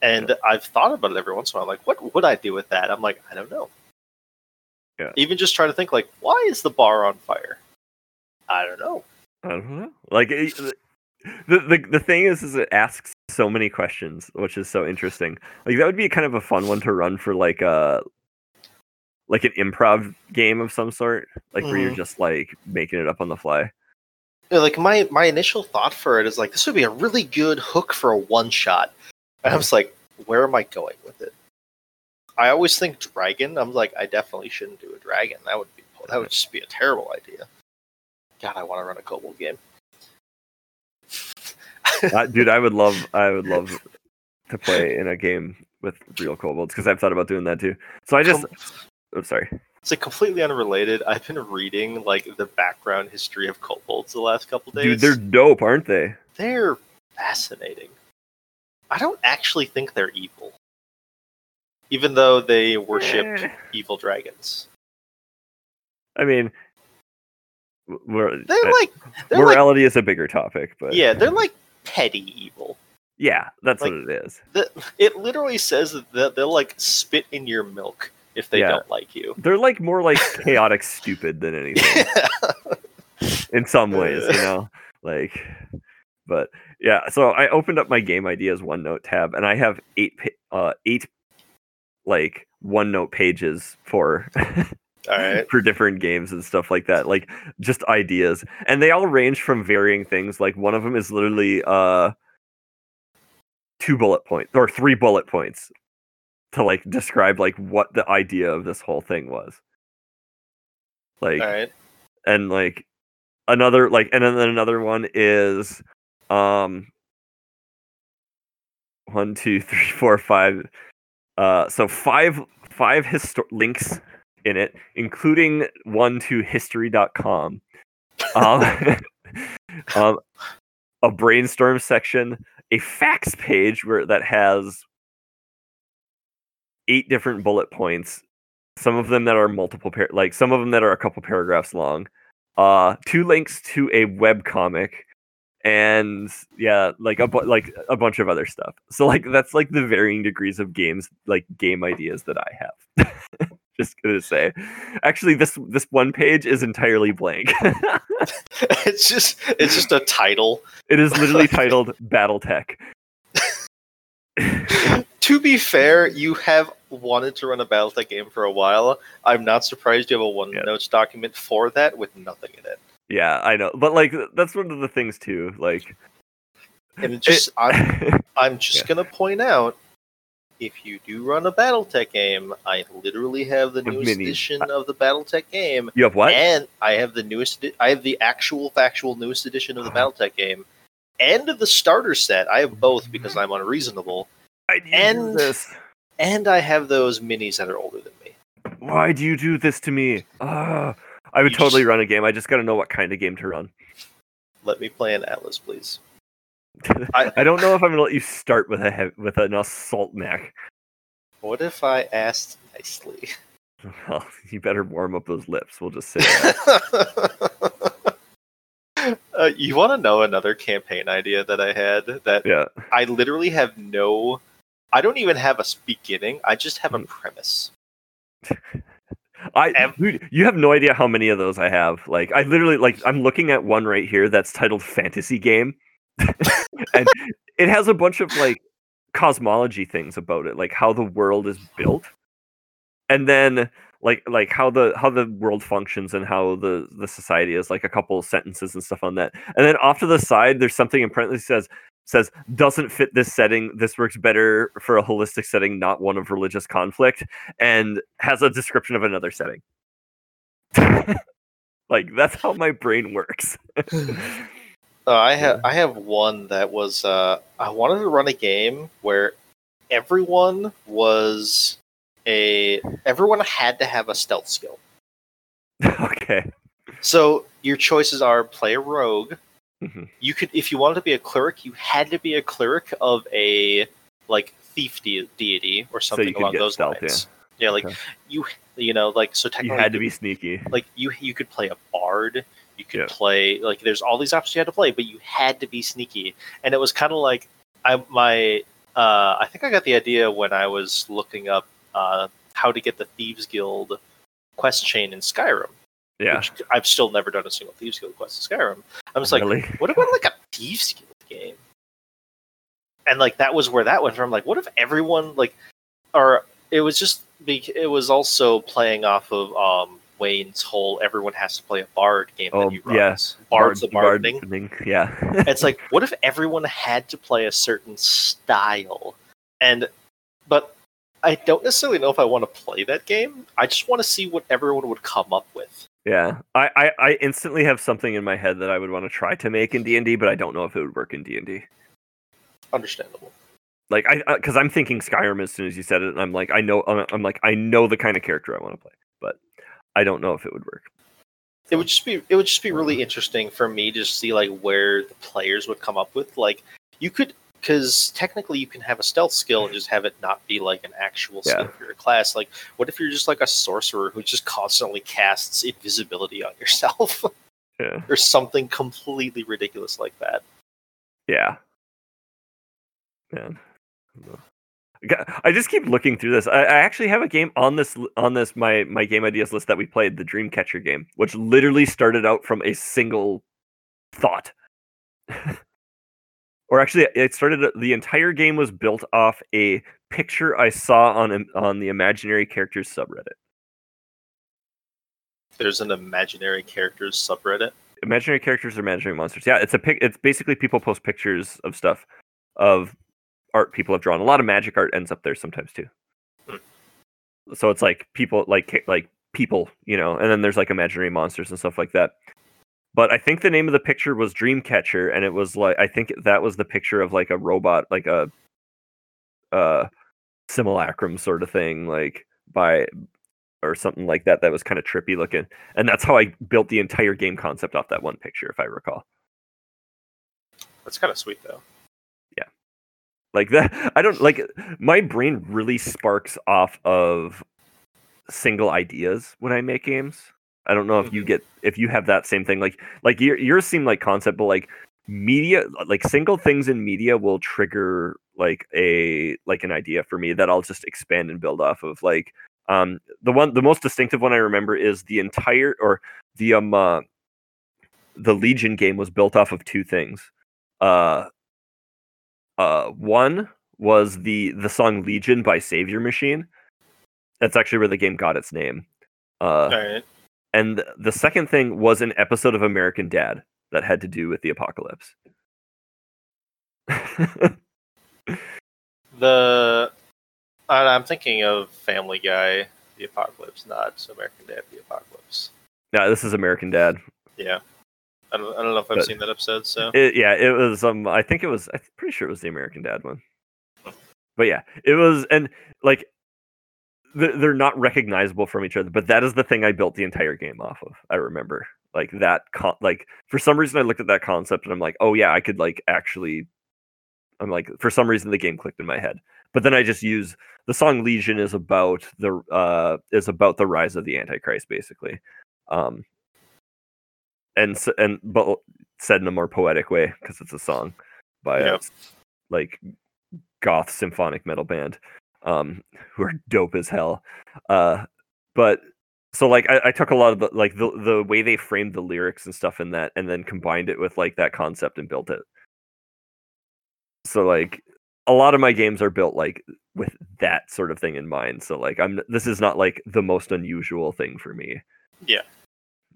Speaker 2: And I've thought about it every once in a while. Like, what would I do with that? I'm like, I don't know.
Speaker 1: Yeah.
Speaker 2: Even just trying to think, like, why is the bar on fire? I don't know.
Speaker 1: I don't know. Like it- the the the thing is, is it asks so many questions, which is so interesting. Like that would be kind of a fun one to run for like a like an improv game of some sort, like where you're
Speaker 2: Mhm.
Speaker 1: just like making it up on the fly.
Speaker 2: Yeah, like my my initial thought for it is like this would be a really good hook for a one shot, and I was like, where am I going with it? I always think dragon. I'm like, I definitely shouldn't do a dragon. That would be that would just be a terrible idea. God, I want to run a kobold game.
Speaker 1: uh, dude, I would love, I would love to play in a game with real kobolds because I've thought about doing that too. So I just, oh, sorry.
Speaker 2: It's like completely unrelated. I've been reading like the background history of kobolds the last couple days.
Speaker 1: Dude, they're dope, aren't they?
Speaker 2: They're fascinating. I don't actually think they're evil, even though they worship
Speaker 1: Eh.
Speaker 2: evil dragons.
Speaker 1: I mean, we're,
Speaker 2: They're like, they're like,
Speaker 1: morality is a bigger topic, but
Speaker 2: yeah, they're like petty evil.
Speaker 1: yeah, that's
Speaker 2: like-
Speaker 1: what it is.
Speaker 2: The, it literally says that they'll like spit in your milk if they
Speaker 1: Yeah.
Speaker 2: don't like you.
Speaker 1: They're like more like chaotic stupid than anything in some ways, you know? Like but yeah, so I opened up my game ideas OneNote tab and I have eight uh eight like OneNote pages for
Speaker 2: All right.
Speaker 1: for different games and stuff like that. Like just ideas. And they all range from varying things. Like one of them is literally uh two bullet points or three bullet points to like describe like what the idea of this whole thing was. Like
Speaker 2: All right.
Speaker 1: and like another like and then another one is um one two three four five uh so five five histo- links in it including one to history.com um, um a brainstorm section a facts page where that has eight different bullet points some of them that are multiple par- like some of them that are a couple paragraphs long uh two links to a web comic and yeah like a bu- like a bunch of other stuff. So like that's like the varying degrees of games like game ideas that i have. Just gonna say. Actually this this one page is entirely blank.
Speaker 2: It's just it's just a title.
Speaker 1: it is literally titled battletech
Speaker 2: to be fair, you have wanted to run a BattleTech game for a while. I'm not surprised you have a OneNotes document for that with nothing in it.
Speaker 1: yeah i know but like that's one of the things too like
Speaker 2: And it just I'm I'm just
Speaker 1: Yeah.
Speaker 2: gonna point out if you do run a BattleTech game, I literally have the newest
Speaker 1: minis.
Speaker 2: edition of the BattleTech game,
Speaker 1: you have what
Speaker 2: and I have the newest. I have the actual factual newest edition of the uh-huh. BattleTech game, and the starter set. I have both because mm-hmm. I'm unreasonable,
Speaker 1: you
Speaker 2: and-
Speaker 1: do this
Speaker 2: and I have those minis that are older than me.
Speaker 1: why do you do this to me Ah, i would
Speaker 2: You
Speaker 1: totally
Speaker 2: just-
Speaker 1: run a game i just gotta know what kind of game to run
Speaker 2: Let me play an Atlas, please. I-
Speaker 1: I don't know if I'm gonna let you start with a with an assault mech.
Speaker 2: What if I asked nicely?
Speaker 1: Well, you better warm up those lips. We'll just say that.
Speaker 2: uh, you want to know another campaign idea that I had that
Speaker 1: yeah.
Speaker 2: I literally have no. I don't even have a beginning. I just have a hmm. premise.
Speaker 1: I
Speaker 2: Ev-
Speaker 1: dude, you have no idea how many of those I have. Like I literally like I'm looking at one right here that's titled fantasy game. and it has a bunch of like cosmology things about it, like how the world is built. And then like like how the how the world functions and how the the society is like a couple of sentences and stuff on that. And then off to the side there's something in parentheses says says doesn't fit this setting. This works better for a holistic setting, not one of religious conflict and has a description of another setting. like that's how my brain works.
Speaker 2: Uh, I have I have one that was uh, I wanted to run a game where everyone was a everyone had to have a stealth skill.
Speaker 1: okay.
Speaker 2: So your choices are play a rogue.
Speaker 1: Mhm.
Speaker 2: You could, if you wanted to be a cleric, you had to be a cleric of a like thief de- deity or something
Speaker 1: could
Speaker 2: along those
Speaker 1: stealth,
Speaker 2: lines. Yeah, like
Speaker 1: Okay.
Speaker 2: you, you know, like so
Speaker 1: You had to be sneaky.
Speaker 2: like you you could play a bard you could
Speaker 1: Yeah.
Speaker 2: play like there's all these options you had to play but you had to be sneaky and it was kind of like i my uh i think i got the idea when i was looking up uh how to get the thieves guild quest chain in skyrim
Speaker 1: Yeah.
Speaker 2: i've still never done a single thieves guild quest in skyrim i'm just like what about like a thieves guild game and like that was where that went from like what if everyone like or it was just be- it was also playing off of um wayne's whole everyone has to play a bard game
Speaker 1: Oh,
Speaker 2: that he
Speaker 1: yeah.
Speaker 2: runs bard's the bard, thing
Speaker 1: thing. Yeah.
Speaker 2: it's like what if everyone had to play a certain style and but I don't necessarily know if I want to play that game. I just want to see what everyone would come up with.
Speaker 1: Yeah, I, I, I instantly have something in my head that I would want to try to make in D and D, but I don't know if it would work in D and D.
Speaker 2: Understandable.
Speaker 1: Like I, uh, because I'm thinking Skyrim as soon as you said it, and I'm like, I know, I'm, I'm like, I know the kind of character I want to play, but I don't know if it would work.
Speaker 2: It would just be it would just be really interesting for me to see like where the players would come up with like you could because technically you can have a stealth skill and just have it not be like an actual skill
Speaker 1: Yeah.
Speaker 2: for your class. Like, what if you're just like a sorcerer who just constantly casts invisibility on yourself
Speaker 1: Yeah,
Speaker 2: or something completely ridiculous like that?
Speaker 1: yeah, man. I just keep looking through this. I, I actually have a game on this on this my my game ideas list that we played, the Dreamcatcher game, which literally started out from a single thought. or actually, it started. The entire game was built off a picture I saw on on the imaginary characters subreddit.
Speaker 2: There's an imaginary characters subreddit.
Speaker 1: Imaginary characters or imaginary monsters. Yeah, it's a pic. It's basically people post pictures of stuff of art people have drawn. A lot of magic art ends up there sometimes too.
Speaker 2: Hmm.
Speaker 1: So it's like people like like people, you know, and then there's like imaginary monsters and stuff like that. But I think the name of the picture was Dreamcatcher, and it was like I think that was the picture of like a robot, like a uh simulacrum sort of thing, like by or something like that. That was kind of trippy looking, and that's how I built the entire game concept off that one picture, if I recall.
Speaker 2: That's kind of sweet though.
Speaker 1: Yeah, like that i don't like my brain really sparks off of single ideas when i make games i don't know if you
Speaker 2: Mhm.
Speaker 1: get if you have that same thing like like your yours seem like concept but like media like single things in media will trigger like a like an idea for me that i'll just expand and build off of like um the one the most distinctive one i remember is the entire or the um uh, the legion game was built off of two things uh uh, one was the the song Legion by Saviour Machine. That's actually where the game got its name. Uh,
Speaker 2: All right.
Speaker 1: And the second thing was an episode of American Dad that had to do with the apocalypse.
Speaker 2: The I'm thinking of Family Guy, The Apocalypse, not American Dad, The Apocalypse.
Speaker 1: yeah, this is American Dad.
Speaker 2: Yeah. I don't, I don't know if I've
Speaker 1: But-
Speaker 2: seen that episode, so
Speaker 1: It, yeah, it was. Um, I think it was. I'm pretty sure it was the American Dad one. But yeah, it was, and like, they're, not recognizable from each other. But that is the thing I built the entire game off of. I remember like that. Con- like for some reason, I looked at that concept and I'm like, oh yeah, I could like actually. I'm like, for some reason, the game clicked in my head. But then I just use the song Legion is about the uh is about the rise of the Antichrist, basically. Um, and and but said in a more poetic way because it's a song by a
Speaker 2: Yeah.
Speaker 1: like goth symphonic metal band um who are dope as hell uh but so like I, I took a lot of the like the the way they framed the lyrics and stuff in that and then combined it with like that concept and built it so like a lot of my games are built like with that sort of thing in mind so like i'm this is not like the most unusual thing for me
Speaker 2: yeah,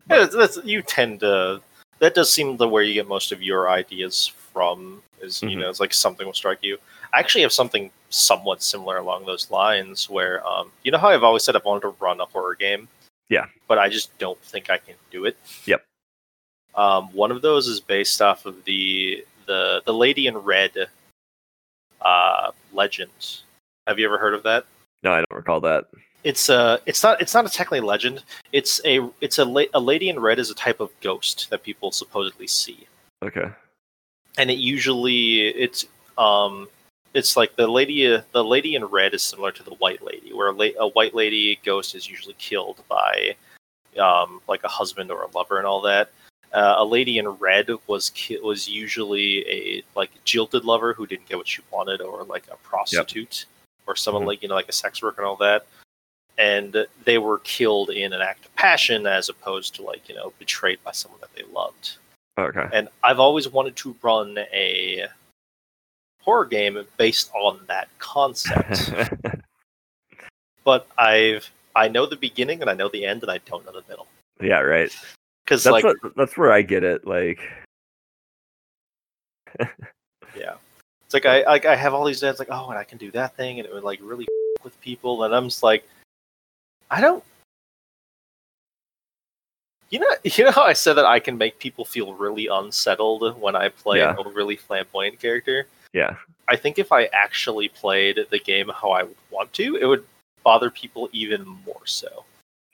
Speaker 2: that's, that's, you tend to. That does seem the where you get most of your ideas from. Is you
Speaker 1: Mhm.
Speaker 2: know, it's like something will strike you. I actually have something somewhat similar along those lines, where um, you know how I've always said I've wanted to run a horror game.
Speaker 1: Yeah.
Speaker 2: but I just don't think I can do it.
Speaker 1: Yep.
Speaker 2: Um, one of those is based off of the the the Lady in Red uh, legend. Have you ever heard of that?
Speaker 1: no i don't recall that
Speaker 2: it's a it's not it's not a technically legend it's a it's a, la- a lady in red is a type of ghost that people supposedly see
Speaker 1: okay
Speaker 2: and it usually it's um it's like the lady the lady in red is similar to the white lady where a, la- a white lady ghost is usually killed by um like a husband or a lover and all that. Uh, a lady in red was ki- was usually a like jilted lover who didn't get what she wanted or like a prostitute or someone
Speaker 1: Mhm.
Speaker 2: like you know like a sex worker and all that. And they were killed in an act of passion as opposed to like you know betrayed by someone that they loved.
Speaker 1: Okay.
Speaker 2: And I've always wanted to run a horror game based on that concept. but I've I know the beginning and I know the end and I don't know the middle.
Speaker 1: yeah right
Speaker 2: Because
Speaker 1: that's
Speaker 2: like
Speaker 1: what, that's where i get it like
Speaker 2: yeah. It's like I like I have all these dads like, oh and I can do that thing and it would like really with people, and I'm just like, I don't. You know, you know how I said that I can make people feel really unsettled when I play
Speaker 1: Yeah.
Speaker 2: an overly flamboyant character.
Speaker 1: Yeah.
Speaker 2: I think if I actually played the game how I would want to, it would bother people even more so.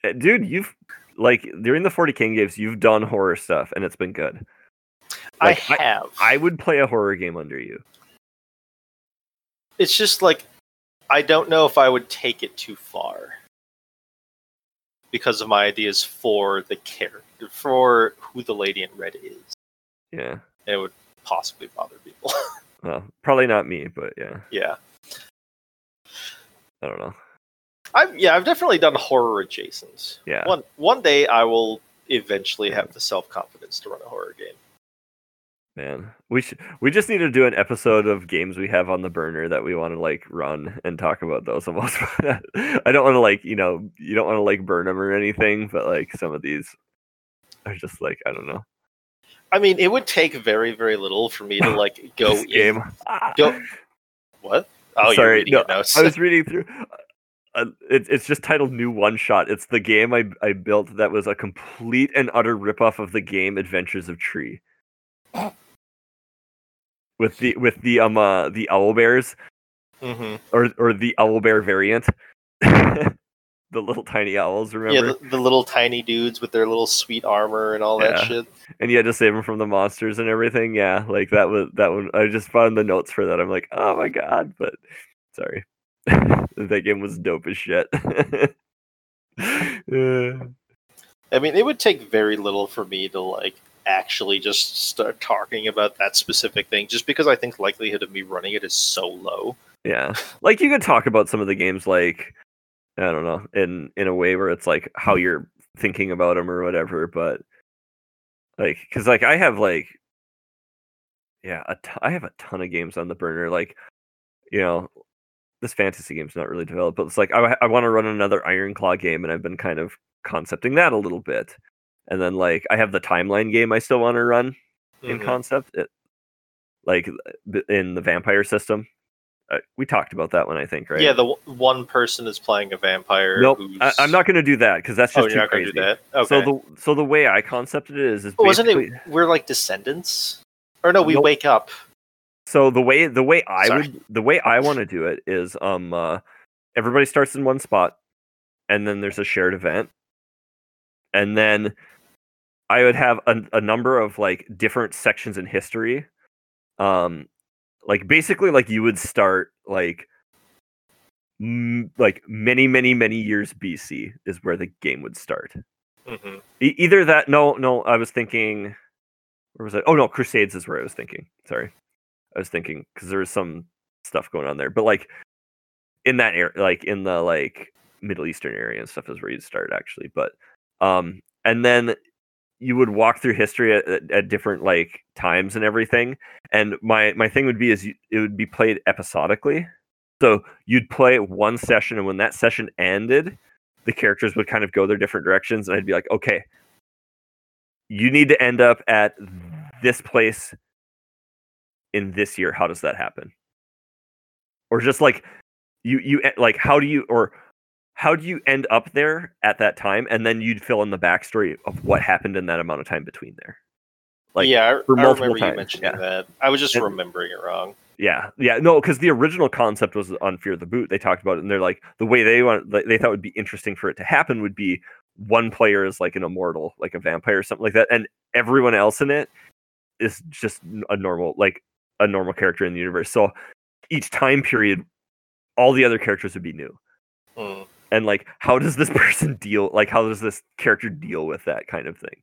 Speaker 1: Uh, Dude, you've like during the 40 King games, you've done horror stuff and it's been good. Like,
Speaker 2: I have.
Speaker 1: I would play a horror game under you.
Speaker 2: it's just like I don't know if I would take it too far because of my ideas for the character, for who the lady in red is.
Speaker 1: Yeah.
Speaker 2: It would possibly bother people.
Speaker 1: Well, probably not me, but yeah.
Speaker 2: yeah,
Speaker 1: I don't know.
Speaker 2: I've yeah, I've definitely done horror adjacent.
Speaker 1: Yeah.
Speaker 2: One one day I will eventually have the self confidence to run a horror game.
Speaker 1: Man, we should we just need to do an episode of games we have on the burner that we want to like run and talk about those almost. I don't want to like, you know, you don't want to like burn them or anything, but like some of these are just like, I don't know.
Speaker 2: I mean, it would take very very little for me to like go
Speaker 1: This
Speaker 2: in-
Speaker 1: game. Ah.
Speaker 2: Go. What? Oh, you're
Speaker 1: Sorry,
Speaker 2: reading
Speaker 1: no,
Speaker 2: notes.
Speaker 1: I was reading through. Uh, it, it's just titled "New One Shot." It's the game I I built that was a complete and utter ripoff of the game Adventures of Tree. With the with the um uh, the owl bears
Speaker 2: hmm
Speaker 1: or or the owl bear variant, the little tiny owls. Remember?
Speaker 2: Yeah, the, the little tiny dudes with their little sweet armor and all that shit.
Speaker 1: and you had to save them from the monsters and everything. Yeah, like that was that one. I just found the notes for that. I'm like, oh my god, but sorry, that game was dope as shit. Uh,
Speaker 2: I mean, it would take very little for me to like actually just start talking about that specific thing, just because I think likelihood of me running it is so low.
Speaker 1: yeah, like you could talk about some of the games, like I don't know, in in a way where it's like how you're thinking about them or whatever, but like because like I have like yeah, a t- I have a ton of games on the burner, like you know. This fantasy game's not really developed, but it's like I, I want to run another Ironclaw game, and I've been kind of concepting that a little bit. And then like I have the timeline game I still want to run in
Speaker 2: Mhm.
Speaker 1: concept, it, like in the vampire system. Uh, we talked about that one, I think, right?
Speaker 2: Yeah, the w- one person is playing a vampire.
Speaker 1: Nope,
Speaker 2: who's...
Speaker 1: I, I'm not going to do that because that's
Speaker 2: Oh,
Speaker 1: just
Speaker 2: you're
Speaker 1: too
Speaker 2: not going
Speaker 1: crazy.
Speaker 2: to do that. Okay.
Speaker 1: So the so the way I concepted it is is
Speaker 2: Wasn't it? We're like descendants, or no? We
Speaker 1: Nope.
Speaker 2: wake up.
Speaker 1: so the way the way I
Speaker 2: Sorry.
Speaker 1: would the way I want to do it is um uh, everybody starts in one spot, and then there's a shared event, and then I would have a, a number of like different sections in history, um, like basically like you would start like m- like many many many years BC is where the game would start.
Speaker 2: hmm
Speaker 1: E- either that no no i was thinking where was it oh no crusades is where i was thinking. Sorry. I was thinking because there was some stuff going on there but like in that area like in the like middle eastern area and stuff is where you'd start actually but um and then you would walk through history at, at, different like times and everything and my my thing would be is you, it would be played episodically. So you'd play one session and when that session ended the characters would kind of go their different directions and i'd be like okay you need to end up at this place in this year. How does that happen? Or just like you you e- like how do you or how do you end up there at that time and then you'd fill in the backstory of what happened in that amount of time between there like
Speaker 2: yeah, I, I remember you
Speaker 1: times,
Speaker 2: mentioning
Speaker 1: yeah.
Speaker 2: that. I was just
Speaker 1: And-
Speaker 2: remembering it wrong.
Speaker 1: Yeah, yeah, no, because the original concept was on Fear the Boot. They talked about it, and they're like the way they want, they thought would be interesting for it to happen would be one player is like an immortal, like a vampire or something like that, and everyone else in it is just a normal, like a normal character in the universe. So each time period, all the other characters would be new. And like how does this person deal? Like how does this character deal with that kind of thing?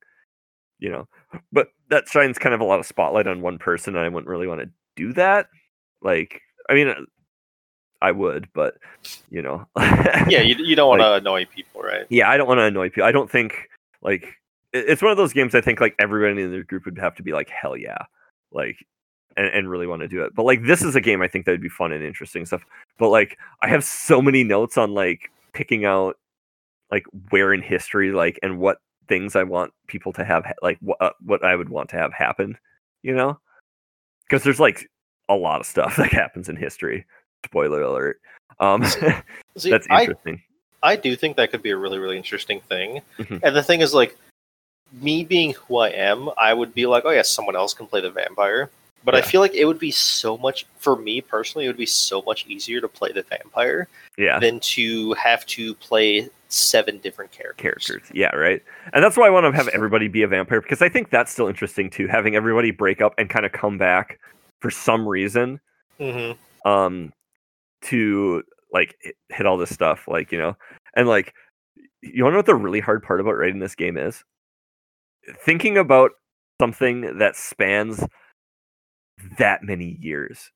Speaker 1: You know, but that shines kind of a lot of spotlight on one person, and I wouldn't really want to do that. Like, I mean, uh, I would, but you know,
Speaker 2: Yeah, you, you don't want to
Speaker 1: Like-
Speaker 2: annoy people, right?
Speaker 1: yeah, I don't want to annoy people. I don't think like it's one of those games. I think like everybody in the group would have to be like, hell yeah, like, and, and really want to do it. But like, this is a game I think that would be fun and interesting stuff. But like, I have so many notes on like picking out like where in history, like, and what things I want people to have, like, what uh, what I would want to have happen. You know, because there's like a lot of stuff that happens in history. Spoiler alert. Um,
Speaker 2: See,
Speaker 1: that's
Speaker 2: I,
Speaker 1: interesting.
Speaker 2: I do think that could be a really, really interesting thing.
Speaker 1: Mhm.
Speaker 2: And the thing is, like, me being who I am, I would be like, oh, yeah, someone else can play the vampire. But I feel like it would be so much, for me personally, it would be so much easier to play the vampire
Speaker 1: yeah.
Speaker 2: than to have to play seven different characters.
Speaker 1: characters. Yeah, right. And that's why I want to have everybody be a vampire because I think that's still interesting too. Having everybody break up and kind of come back for some reason
Speaker 2: hmm
Speaker 1: um to like hit, hit all this stuff like you know and like you want to know what the really hard part about writing this game is thinking about something that spans that many years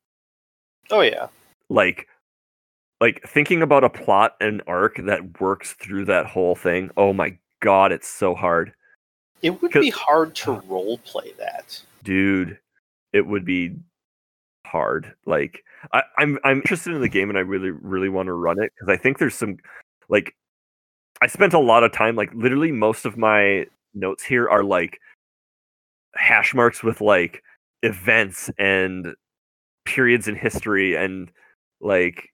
Speaker 2: Oh, yeah.
Speaker 1: like like thinking about a plot and arc that works through that whole thing oh my god it's so hard
Speaker 2: It would be hard to role play that.
Speaker 1: dude it would be hard like I, i'm i'm interested in the game and i really really want to run it because i think there's some like i spent a lot of time like literally most of my notes here are like hash marks with like events and periods in history and like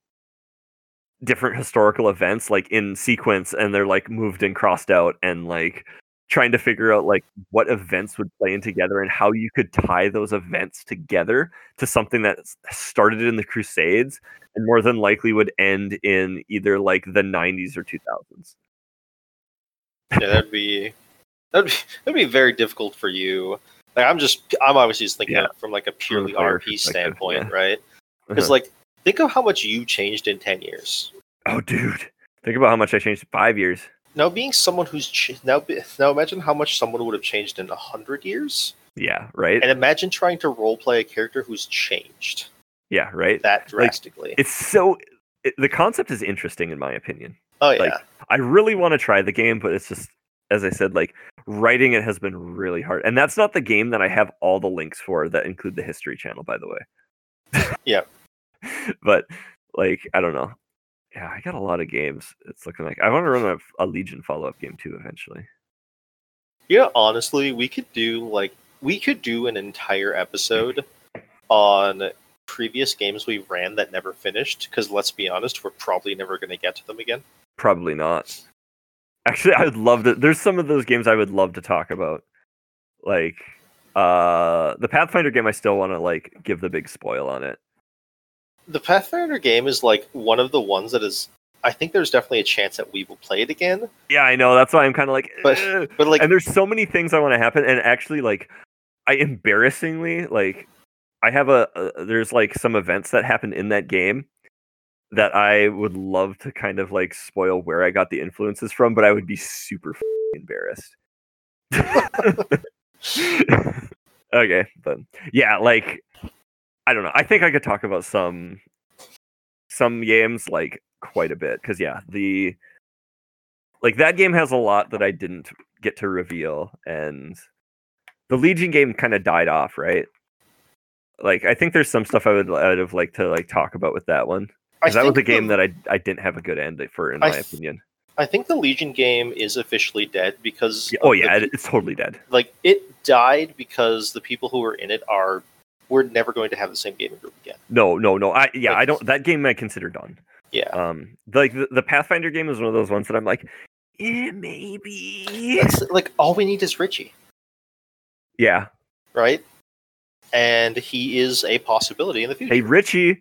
Speaker 1: different historical events like in sequence and they're like moved and crossed out and like trying to figure out like what events would play in together and how you could tie those events together to something that started in the crusades and more than likely would end in either like the 90s or 2000s
Speaker 2: Yeah, that'd be that'd be that'd be very difficult for you. Like I'm just I'm obviously just thinking
Speaker 1: Yeah.
Speaker 2: from like a purely RP standpoint,
Speaker 1: yeah.
Speaker 2: right? Because
Speaker 1: Uh-huh.
Speaker 2: like think of how much you changed in ten years.
Speaker 1: oh dude think about how much i changed in five years
Speaker 2: Now being someone who's ch- now be- now imagine how much someone would have changed in a hundred years,
Speaker 1: yeah right
Speaker 2: and imagine trying to role play a character who's changed
Speaker 1: yeah right
Speaker 2: that drastically.
Speaker 1: it's so it, the concept is interesting in my opinion
Speaker 2: oh yeah,
Speaker 1: like, I really want to try the game, but it's just as I said, like writing it has been really hard. And that's not the game that I have all the links for that include the history channel, by the way.
Speaker 2: Yeah.
Speaker 1: but like, I don't know. Yeah, I got a lot of games. It's looking like I want to run a, a Legion follow up game too eventually.
Speaker 2: yeah. Honestly, we could do like we could do an entire episode on previous games we ran that never finished. Because let's be honest, we're probably never going to get to them again.
Speaker 1: Probably not. Actually, I would love to. There's some of those games I would love to talk about. Like uh the Pathfinder game I still want to like give the big spoil on it.
Speaker 2: the Pathfinder game is like one of the ones that is. I think there's definitely a chance that we will play it again.
Speaker 1: Yeah, I know. That's why I'm kind of like
Speaker 2: But-
Speaker 1: "Eh."
Speaker 2: But like,
Speaker 1: and there's so many things I want to happen, and actually, like, I embarrassingly like, I have a, a there's like some events that happen in that game that I would love to kind of like spoil where I got the influences from, but I would be super embarrassed. okay, but yeah, like, I don't know. I think I could talk about some some games like quite a bit because yeah, the like that game has a lot that I didn't get to reveal, and the Legion game kind of died off, right? Like I think there's some stuff I would I would have liked to like talk about with that one. That was a game
Speaker 2: the-
Speaker 1: that I I didn't have a good end for, in
Speaker 2: I
Speaker 1: my
Speaker 2: th-
Speaker 1: opinion.
Speaker 2: I think the Legion game is officially dead because
Speaker 1: oh
Speaker 2: of the
Speaker 1: yeah, it's totally dead.
Speaker 2: like it died because the people who were in it are we're never going to have the same gaming group again.
Speaker 1: No, no, no. I yeah,
Speaker 2: Like-
Speaker 1: I don't. That game I consider done.
Speaker 2: Yeah,
Speaker 1: Um, like the, the Pathfinder game is one of those ones that I'm like, eh, maybe.
Speaker 2: it's like all we need is Richie,
Speaker 1: Yeah.
Speaker 2: right? And he is a possibility in the future.
Speaker 1: Hey Richie,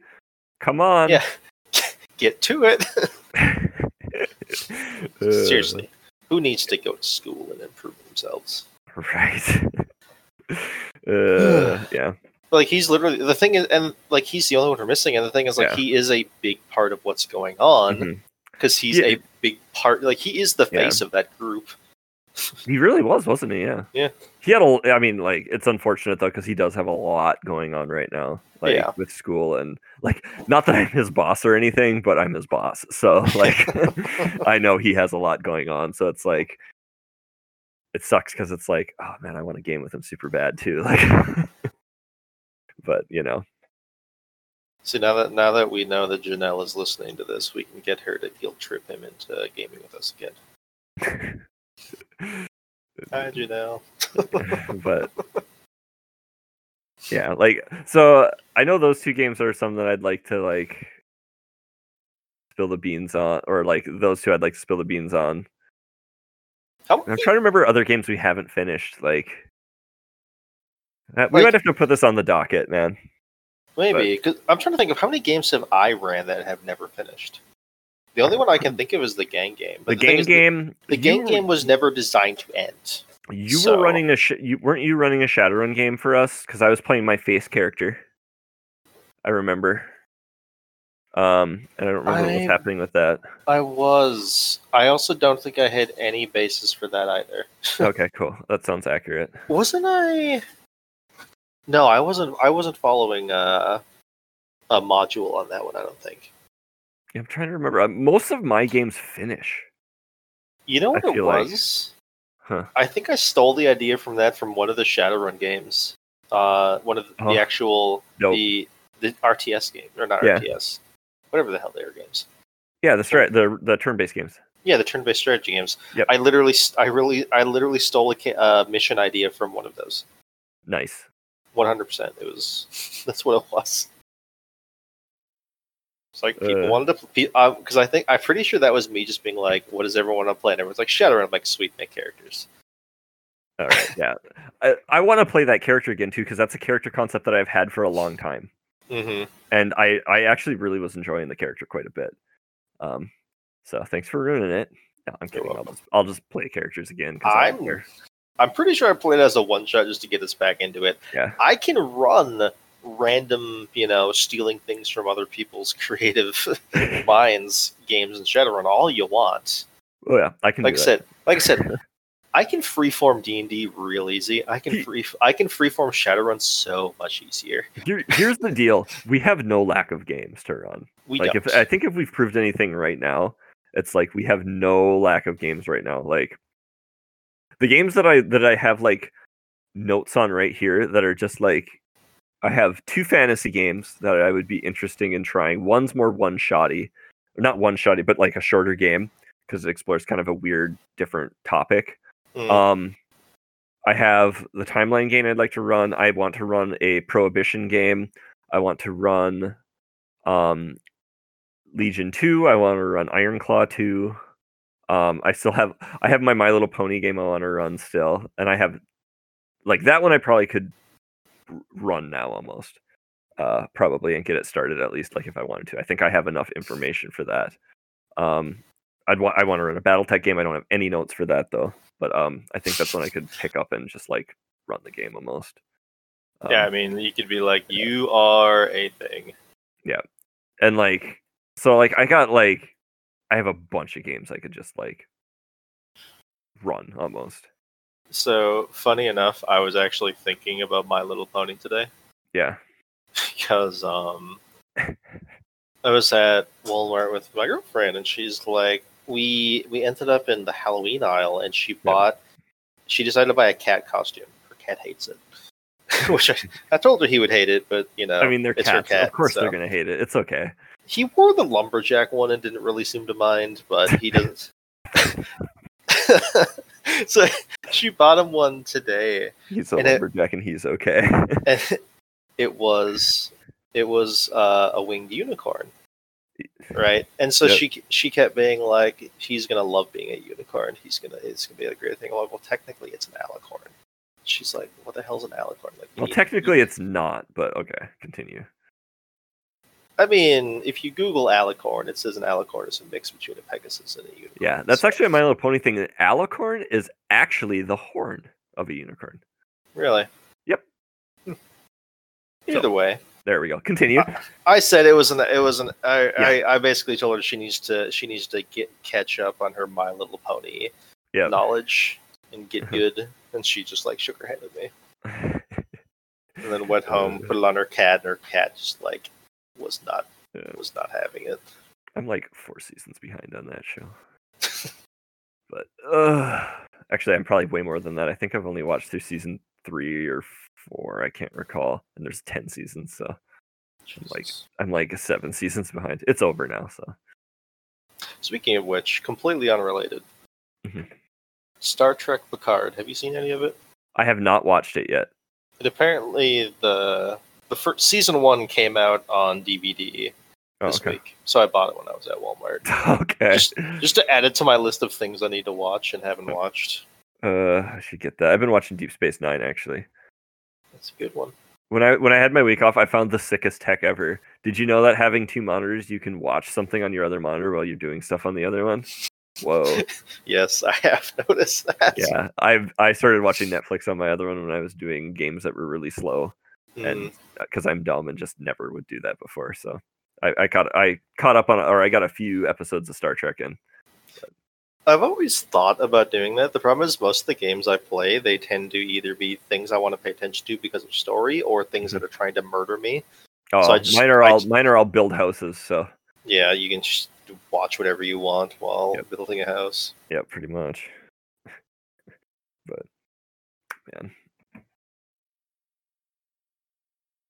Speaker 1: come on.
Speaker 2: Yeah, get to it. Seriously, who needs to go to school and improve themselves?
Speaker 1: Right. uh, yeah.
Speaker 2: Like he's literally the thing is, and like he's the only one we're missing. And the thing is, like
Speaker 1: Yeah.
Speaker 2: he is a big part of what's going on because he's
Speaker 1: Yeah.
Speaker 2: a big part. Like he is the
Speaker 1: Yeah.
Speaker 2: face of that group.
Speaker 1: He really was, wasn't he? Yeah.
Speaker 2: Yeah.
Speaker 1: He had a. I mean, like, it's unfortunate though because he does have a lot going on right now, like
Speaker 2: Yeah.
Speaker 1: with school and like. Not that I'm his boss or anything, but I'm his boss, so like, I know he has a lot going on. So it's like, it sucks because it's like, oh man, I want to game with him super bad too. Like, but you know,
Speaker 2: So now that now that we know that Janelle is listening to this, we can get her to guilt trip him into gaming with us again. Hi, Janelle.
Speaker 1: but yeah, like so I know those two games are some that I'd like to like spill the beans on, or like those two I'd like to spill the beans on.
Speaker 2: How
Speaker 1: I'm trying to remember other games we haven't finished. Like, uh, we
Speaker 2: Like-
Speaker 1: might have to put this on the docket, man.
Speaker 2: maybe? Cause I'm trying to think of how many games have I ran that have never finished. The only one I can think of is the gang game.
Speaker 1: The
Speaker 2: But thing
Speaker 1: game
Speaker 2: is,
Speaker 1: game.
Speaker 2: The
Speaker 1: you
Speaker 2: game
Speaker 1: were-
Speaker 2: game was never designed to end.
Speaker 1: You
Speaker 2: so-
Speaker 1: were running a. Sh- you weren't you running a Shadowrun game for us? Because I was playing my face character. I remember. Um, and I don't remember
Speaker 2: I-
Speaker 1: was happening with that.
Speaker 2: I was. I also don't think I had any basis for that either.
Speaker 1: okay, cool. That sounds accurate.
Speaker 2: Wasn't I? No, I wasn't. I wasn't following uh, a module on that one. I don't think.
Speaker 1: Yeah, I'm trying to remember. Uh, Most of my games finish.
Speaker 2: You know
Speaker 1: I
Speaker 2: what it
Speaker 1: feel like-
Speaker 2: was?
Speaker 1: Huh.
Speaker 2: I think I stole the idea from that from one of the Shadowrun games. Uh, one of the,
Speaker 1: Oh.
Speaker 2: the actual
Speaker 1: Dope.
Speaker 2: the the RTS game or not
Speaker 1: Yeah.
Speaker 2: RTS, whatever the hell they are games.
Speaker 1: Yeah, the strat, the the turn-based games.
Speaker 2: Yeah, the turn-based strategy games.
Speaker 1: Yep.
Speaker 2: I literally, I really, I literally stole a ca- uh, mission idea from one of those.
Speaker 1: Nice.
Speaker 2: One hundred percent. It was. That's what it was. It's like people
Speaker 1: Uh.
Speaker 2: wanted to play because I think I'm pretty sure that was me just being like, "What does everyone want to play?" And everyone's like, "Shadowrun." I'm like, "Sweet, make characters."
Speaker 1: All right. Yeah, I, I want to play that character again too because that's a character concept that I've had for a long time,
Speaker 2: Mm-hmm.
Speaker 1: and I I actually really was enjoying the character quite a bit. Um, so thanks for ruining it. No, I'm kidding. I'll just I'll just play characters again.
Speaker 2: I'm. I'm pretty sure I played as a one shot just to get us back into it.
Speaker 1: Yeah.
Speaker 2: I can run random, you know, stealing things from other people's creative minds games in Shadowrun all you want.
Speaker 1: Oh yeah, I can.
Speaker 2: Like I
Speaker 1: that.
Speaker 2: said, like I said, I can freeform D and D real easy. I can free I can freeform Shadowrun so much easier.
Speaker 1: Here, here's the deal: we have no lack of games to run.
Speaker 2: We
Speaker 1: like
Speaker 2: don't.
Speaker 1: if I think if we've proved anything right now, it's like we have no lack of games right now. Like the games that I that I have like notes on right here that are just like I have two fantasy games that I would be interested in trying. One's more one shotty, not one shotty, but like a shorter game because it explores kind of a weird, different topic.
Speaker 2: Mm.
Speaker 1: Um, I have the timeline game I'd like to run. I want to run a prohibition game. I want to run um, Legion Two. I want to run Ironclaw Two. Um, I still have I have my My Little Pony game I want to run still, and I have like that one I probably could run now almost, uh, probably and get it started at least like if I wanted to. I think I have enough information for that. Um, I'd want I want to run a BattleTech game. I don't have any notes for that though, but um, I think that's one I could pick up and just like run the game almost. Um,
Speaker 2: yeah, I mean, you could be like, "You are a thing."
Speaker 1: Yeah, and like so like I got like I have a bunch of games I could just like run almost.
Speaker 2: So funny enough, I was actually thinking about My Little Pony today.
Speaker 1: Yeah.
Speaker 2: because um I was at Walmart with my girlfriend and she's like we we ended up in the Halloween aisle and she bought she decided to buy a cat costume. Her cat hates it. Which I, I told her he would hate it, but you know
Speaker 1: I mean they're
Speaker 2: it's her
Speaker 1: cats.
Speaker 2: cat.
Speaker 1: of course
Speaker 2: so.
Speaker 1: they're gonna hate it. It's okay.
Speaker 2: He wore the lumberjack one and didn't really seem to mind, but he doesn't so she bought him one today.
Speaker 1: He's a
Speaker 2: And it-
Speaker 1: lumberjack and he's okay.
Speaker 2: and it was it was uh, a winged unicorn. Right? And so
Speaker 1: Yep.
Speaker 2: she she kept being like he's gonna love being a unicorn. He's gonna it's gonna be a great thing. I'm like, well technically it's an alicorn. She's like what the hell's an alicorn? Like
Speaker 1: well technically it's not, but okay, continue.
Speaker 2: I mean if you google alicorn it says an alicorn is a mix between a pegasus and a unicorn
Speaker 1: Yeah, that's
Speaker 2: so-
Speaker 1: actually a My Little Pony thing. An alicorn is actually the horn of a unicorn.
Speaker 2: really
Speaker 1: Yep.
Speaker 2: Hmm. either way
Speaker 1: There we go. Continue.
Speaker 2: I said it was an it was an I,
Speaker 1: Yeah.
Speaker 2: I, I basically told her she needs to she needs to get catch up on her My Little Pony
Speaker 1: Yeah.
Speaker 2: knowledge and get good and she just like shook her head at me and then went home
Speaker 1: Uh.
Speaker 2: put it on her cat and her cat just like was not
Speaker 1: Yeah.
Speaker 2: was not having it
Speaker 1: I'm like four seasons behind on that show. but uh, actually, I'm probably way more than that. I think I've only watched through season three or four. I can't recall. And there's ten seasons, so like-
Speaker 2: Jesus.
Speaker 1: I'm like seven seasons behind. It's over now, so
Speaker 2: speaking of which completely unrelated
Speaker 1: Mhm.
Speaker 2: Star Trek Picard have you seen any of it
Speaker 1: I have not watched it yet.
Speaker 2: it apparently the the first season one came out on DVD
Speaker 1: Oh,
Speaker 2: this
Speaker 1: okay.
Speaker 2: week, so I bought it when I was at Walmart.
Speaker 1: okay.
Speaker 2: Just, just to add it to my list of things I need to watch and haven't watched.
Speaker 1: Uh, I should get that. I've been watching Deep Space Nine actually.
Speaker 2: That's a good one.
Speaker 1: When I when I had my week off, I found the sickest tech ever. Did you know that having two monitors, you can watch something on your other monitor while you're doing stuff on the other one? Whoa.
Speaker 2: Yes, I have noticed that.
Speaker 1: yeah, I I started watching Netflix on my other one when I was doing games that were really slow.
Speaker 2: Mm,
Speaker 1: and because I'm dumb and just never would do that before. So I, I caught I caught up on or I got a few episodes of Star Trek in.
Speaker 2: I've always thought about doing that. The problem is most of the games I play, they tend to either be things I want to pay attention to because of story, or things that are trying to murder me.
Speaker 1: Oh,
Speaker 2: I just-
Speaker 1: mine are all
Speaker 2: just-
Speaker 1: mine are all build houses. So
Speaker 2: Yeah, you can just watch whatever you want while
Speaker 1: Yep.
Speaker 2: building a house.
Speaker 1: yeah, pretty much. but man,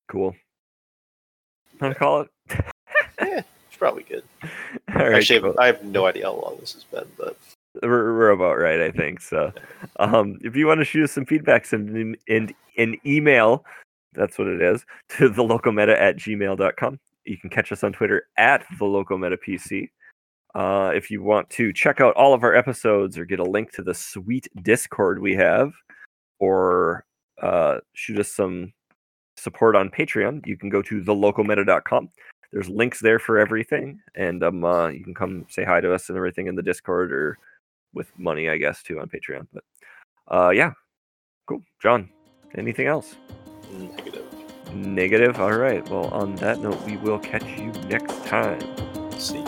Speaker 1: cool. Want to call it?
Speaker 2: Yeah, it's probably good.
Speaker 1: All right,
Speaker 2: Actually,
Speaker 1: cool.
Speaker 2: I have no idea how long this has been, but
Speaker 1: we're, we're about right, I think. So, um, if you want to shoot us some feedback, send an, an, an email. That's what it is to the localmeta at gmail.com. You can catch us on Twitter at the localmeta PC. Uh, if you want to check out all of our episodes or get a link to the sweet Discord we have, or uh, shoot us some support on Patreon, you can go to thelocalmeta.com. There's links there for everything, and um, uh, you can come say hi to us and everything in the Discord or with money, I guess, too on Patreon. But uh, yeah, cool. John, anything else?
Speaker 2: negative.
Speaker 1: Negative. All right. Well, on that note, we will catch you next time.
Speaker 2: See.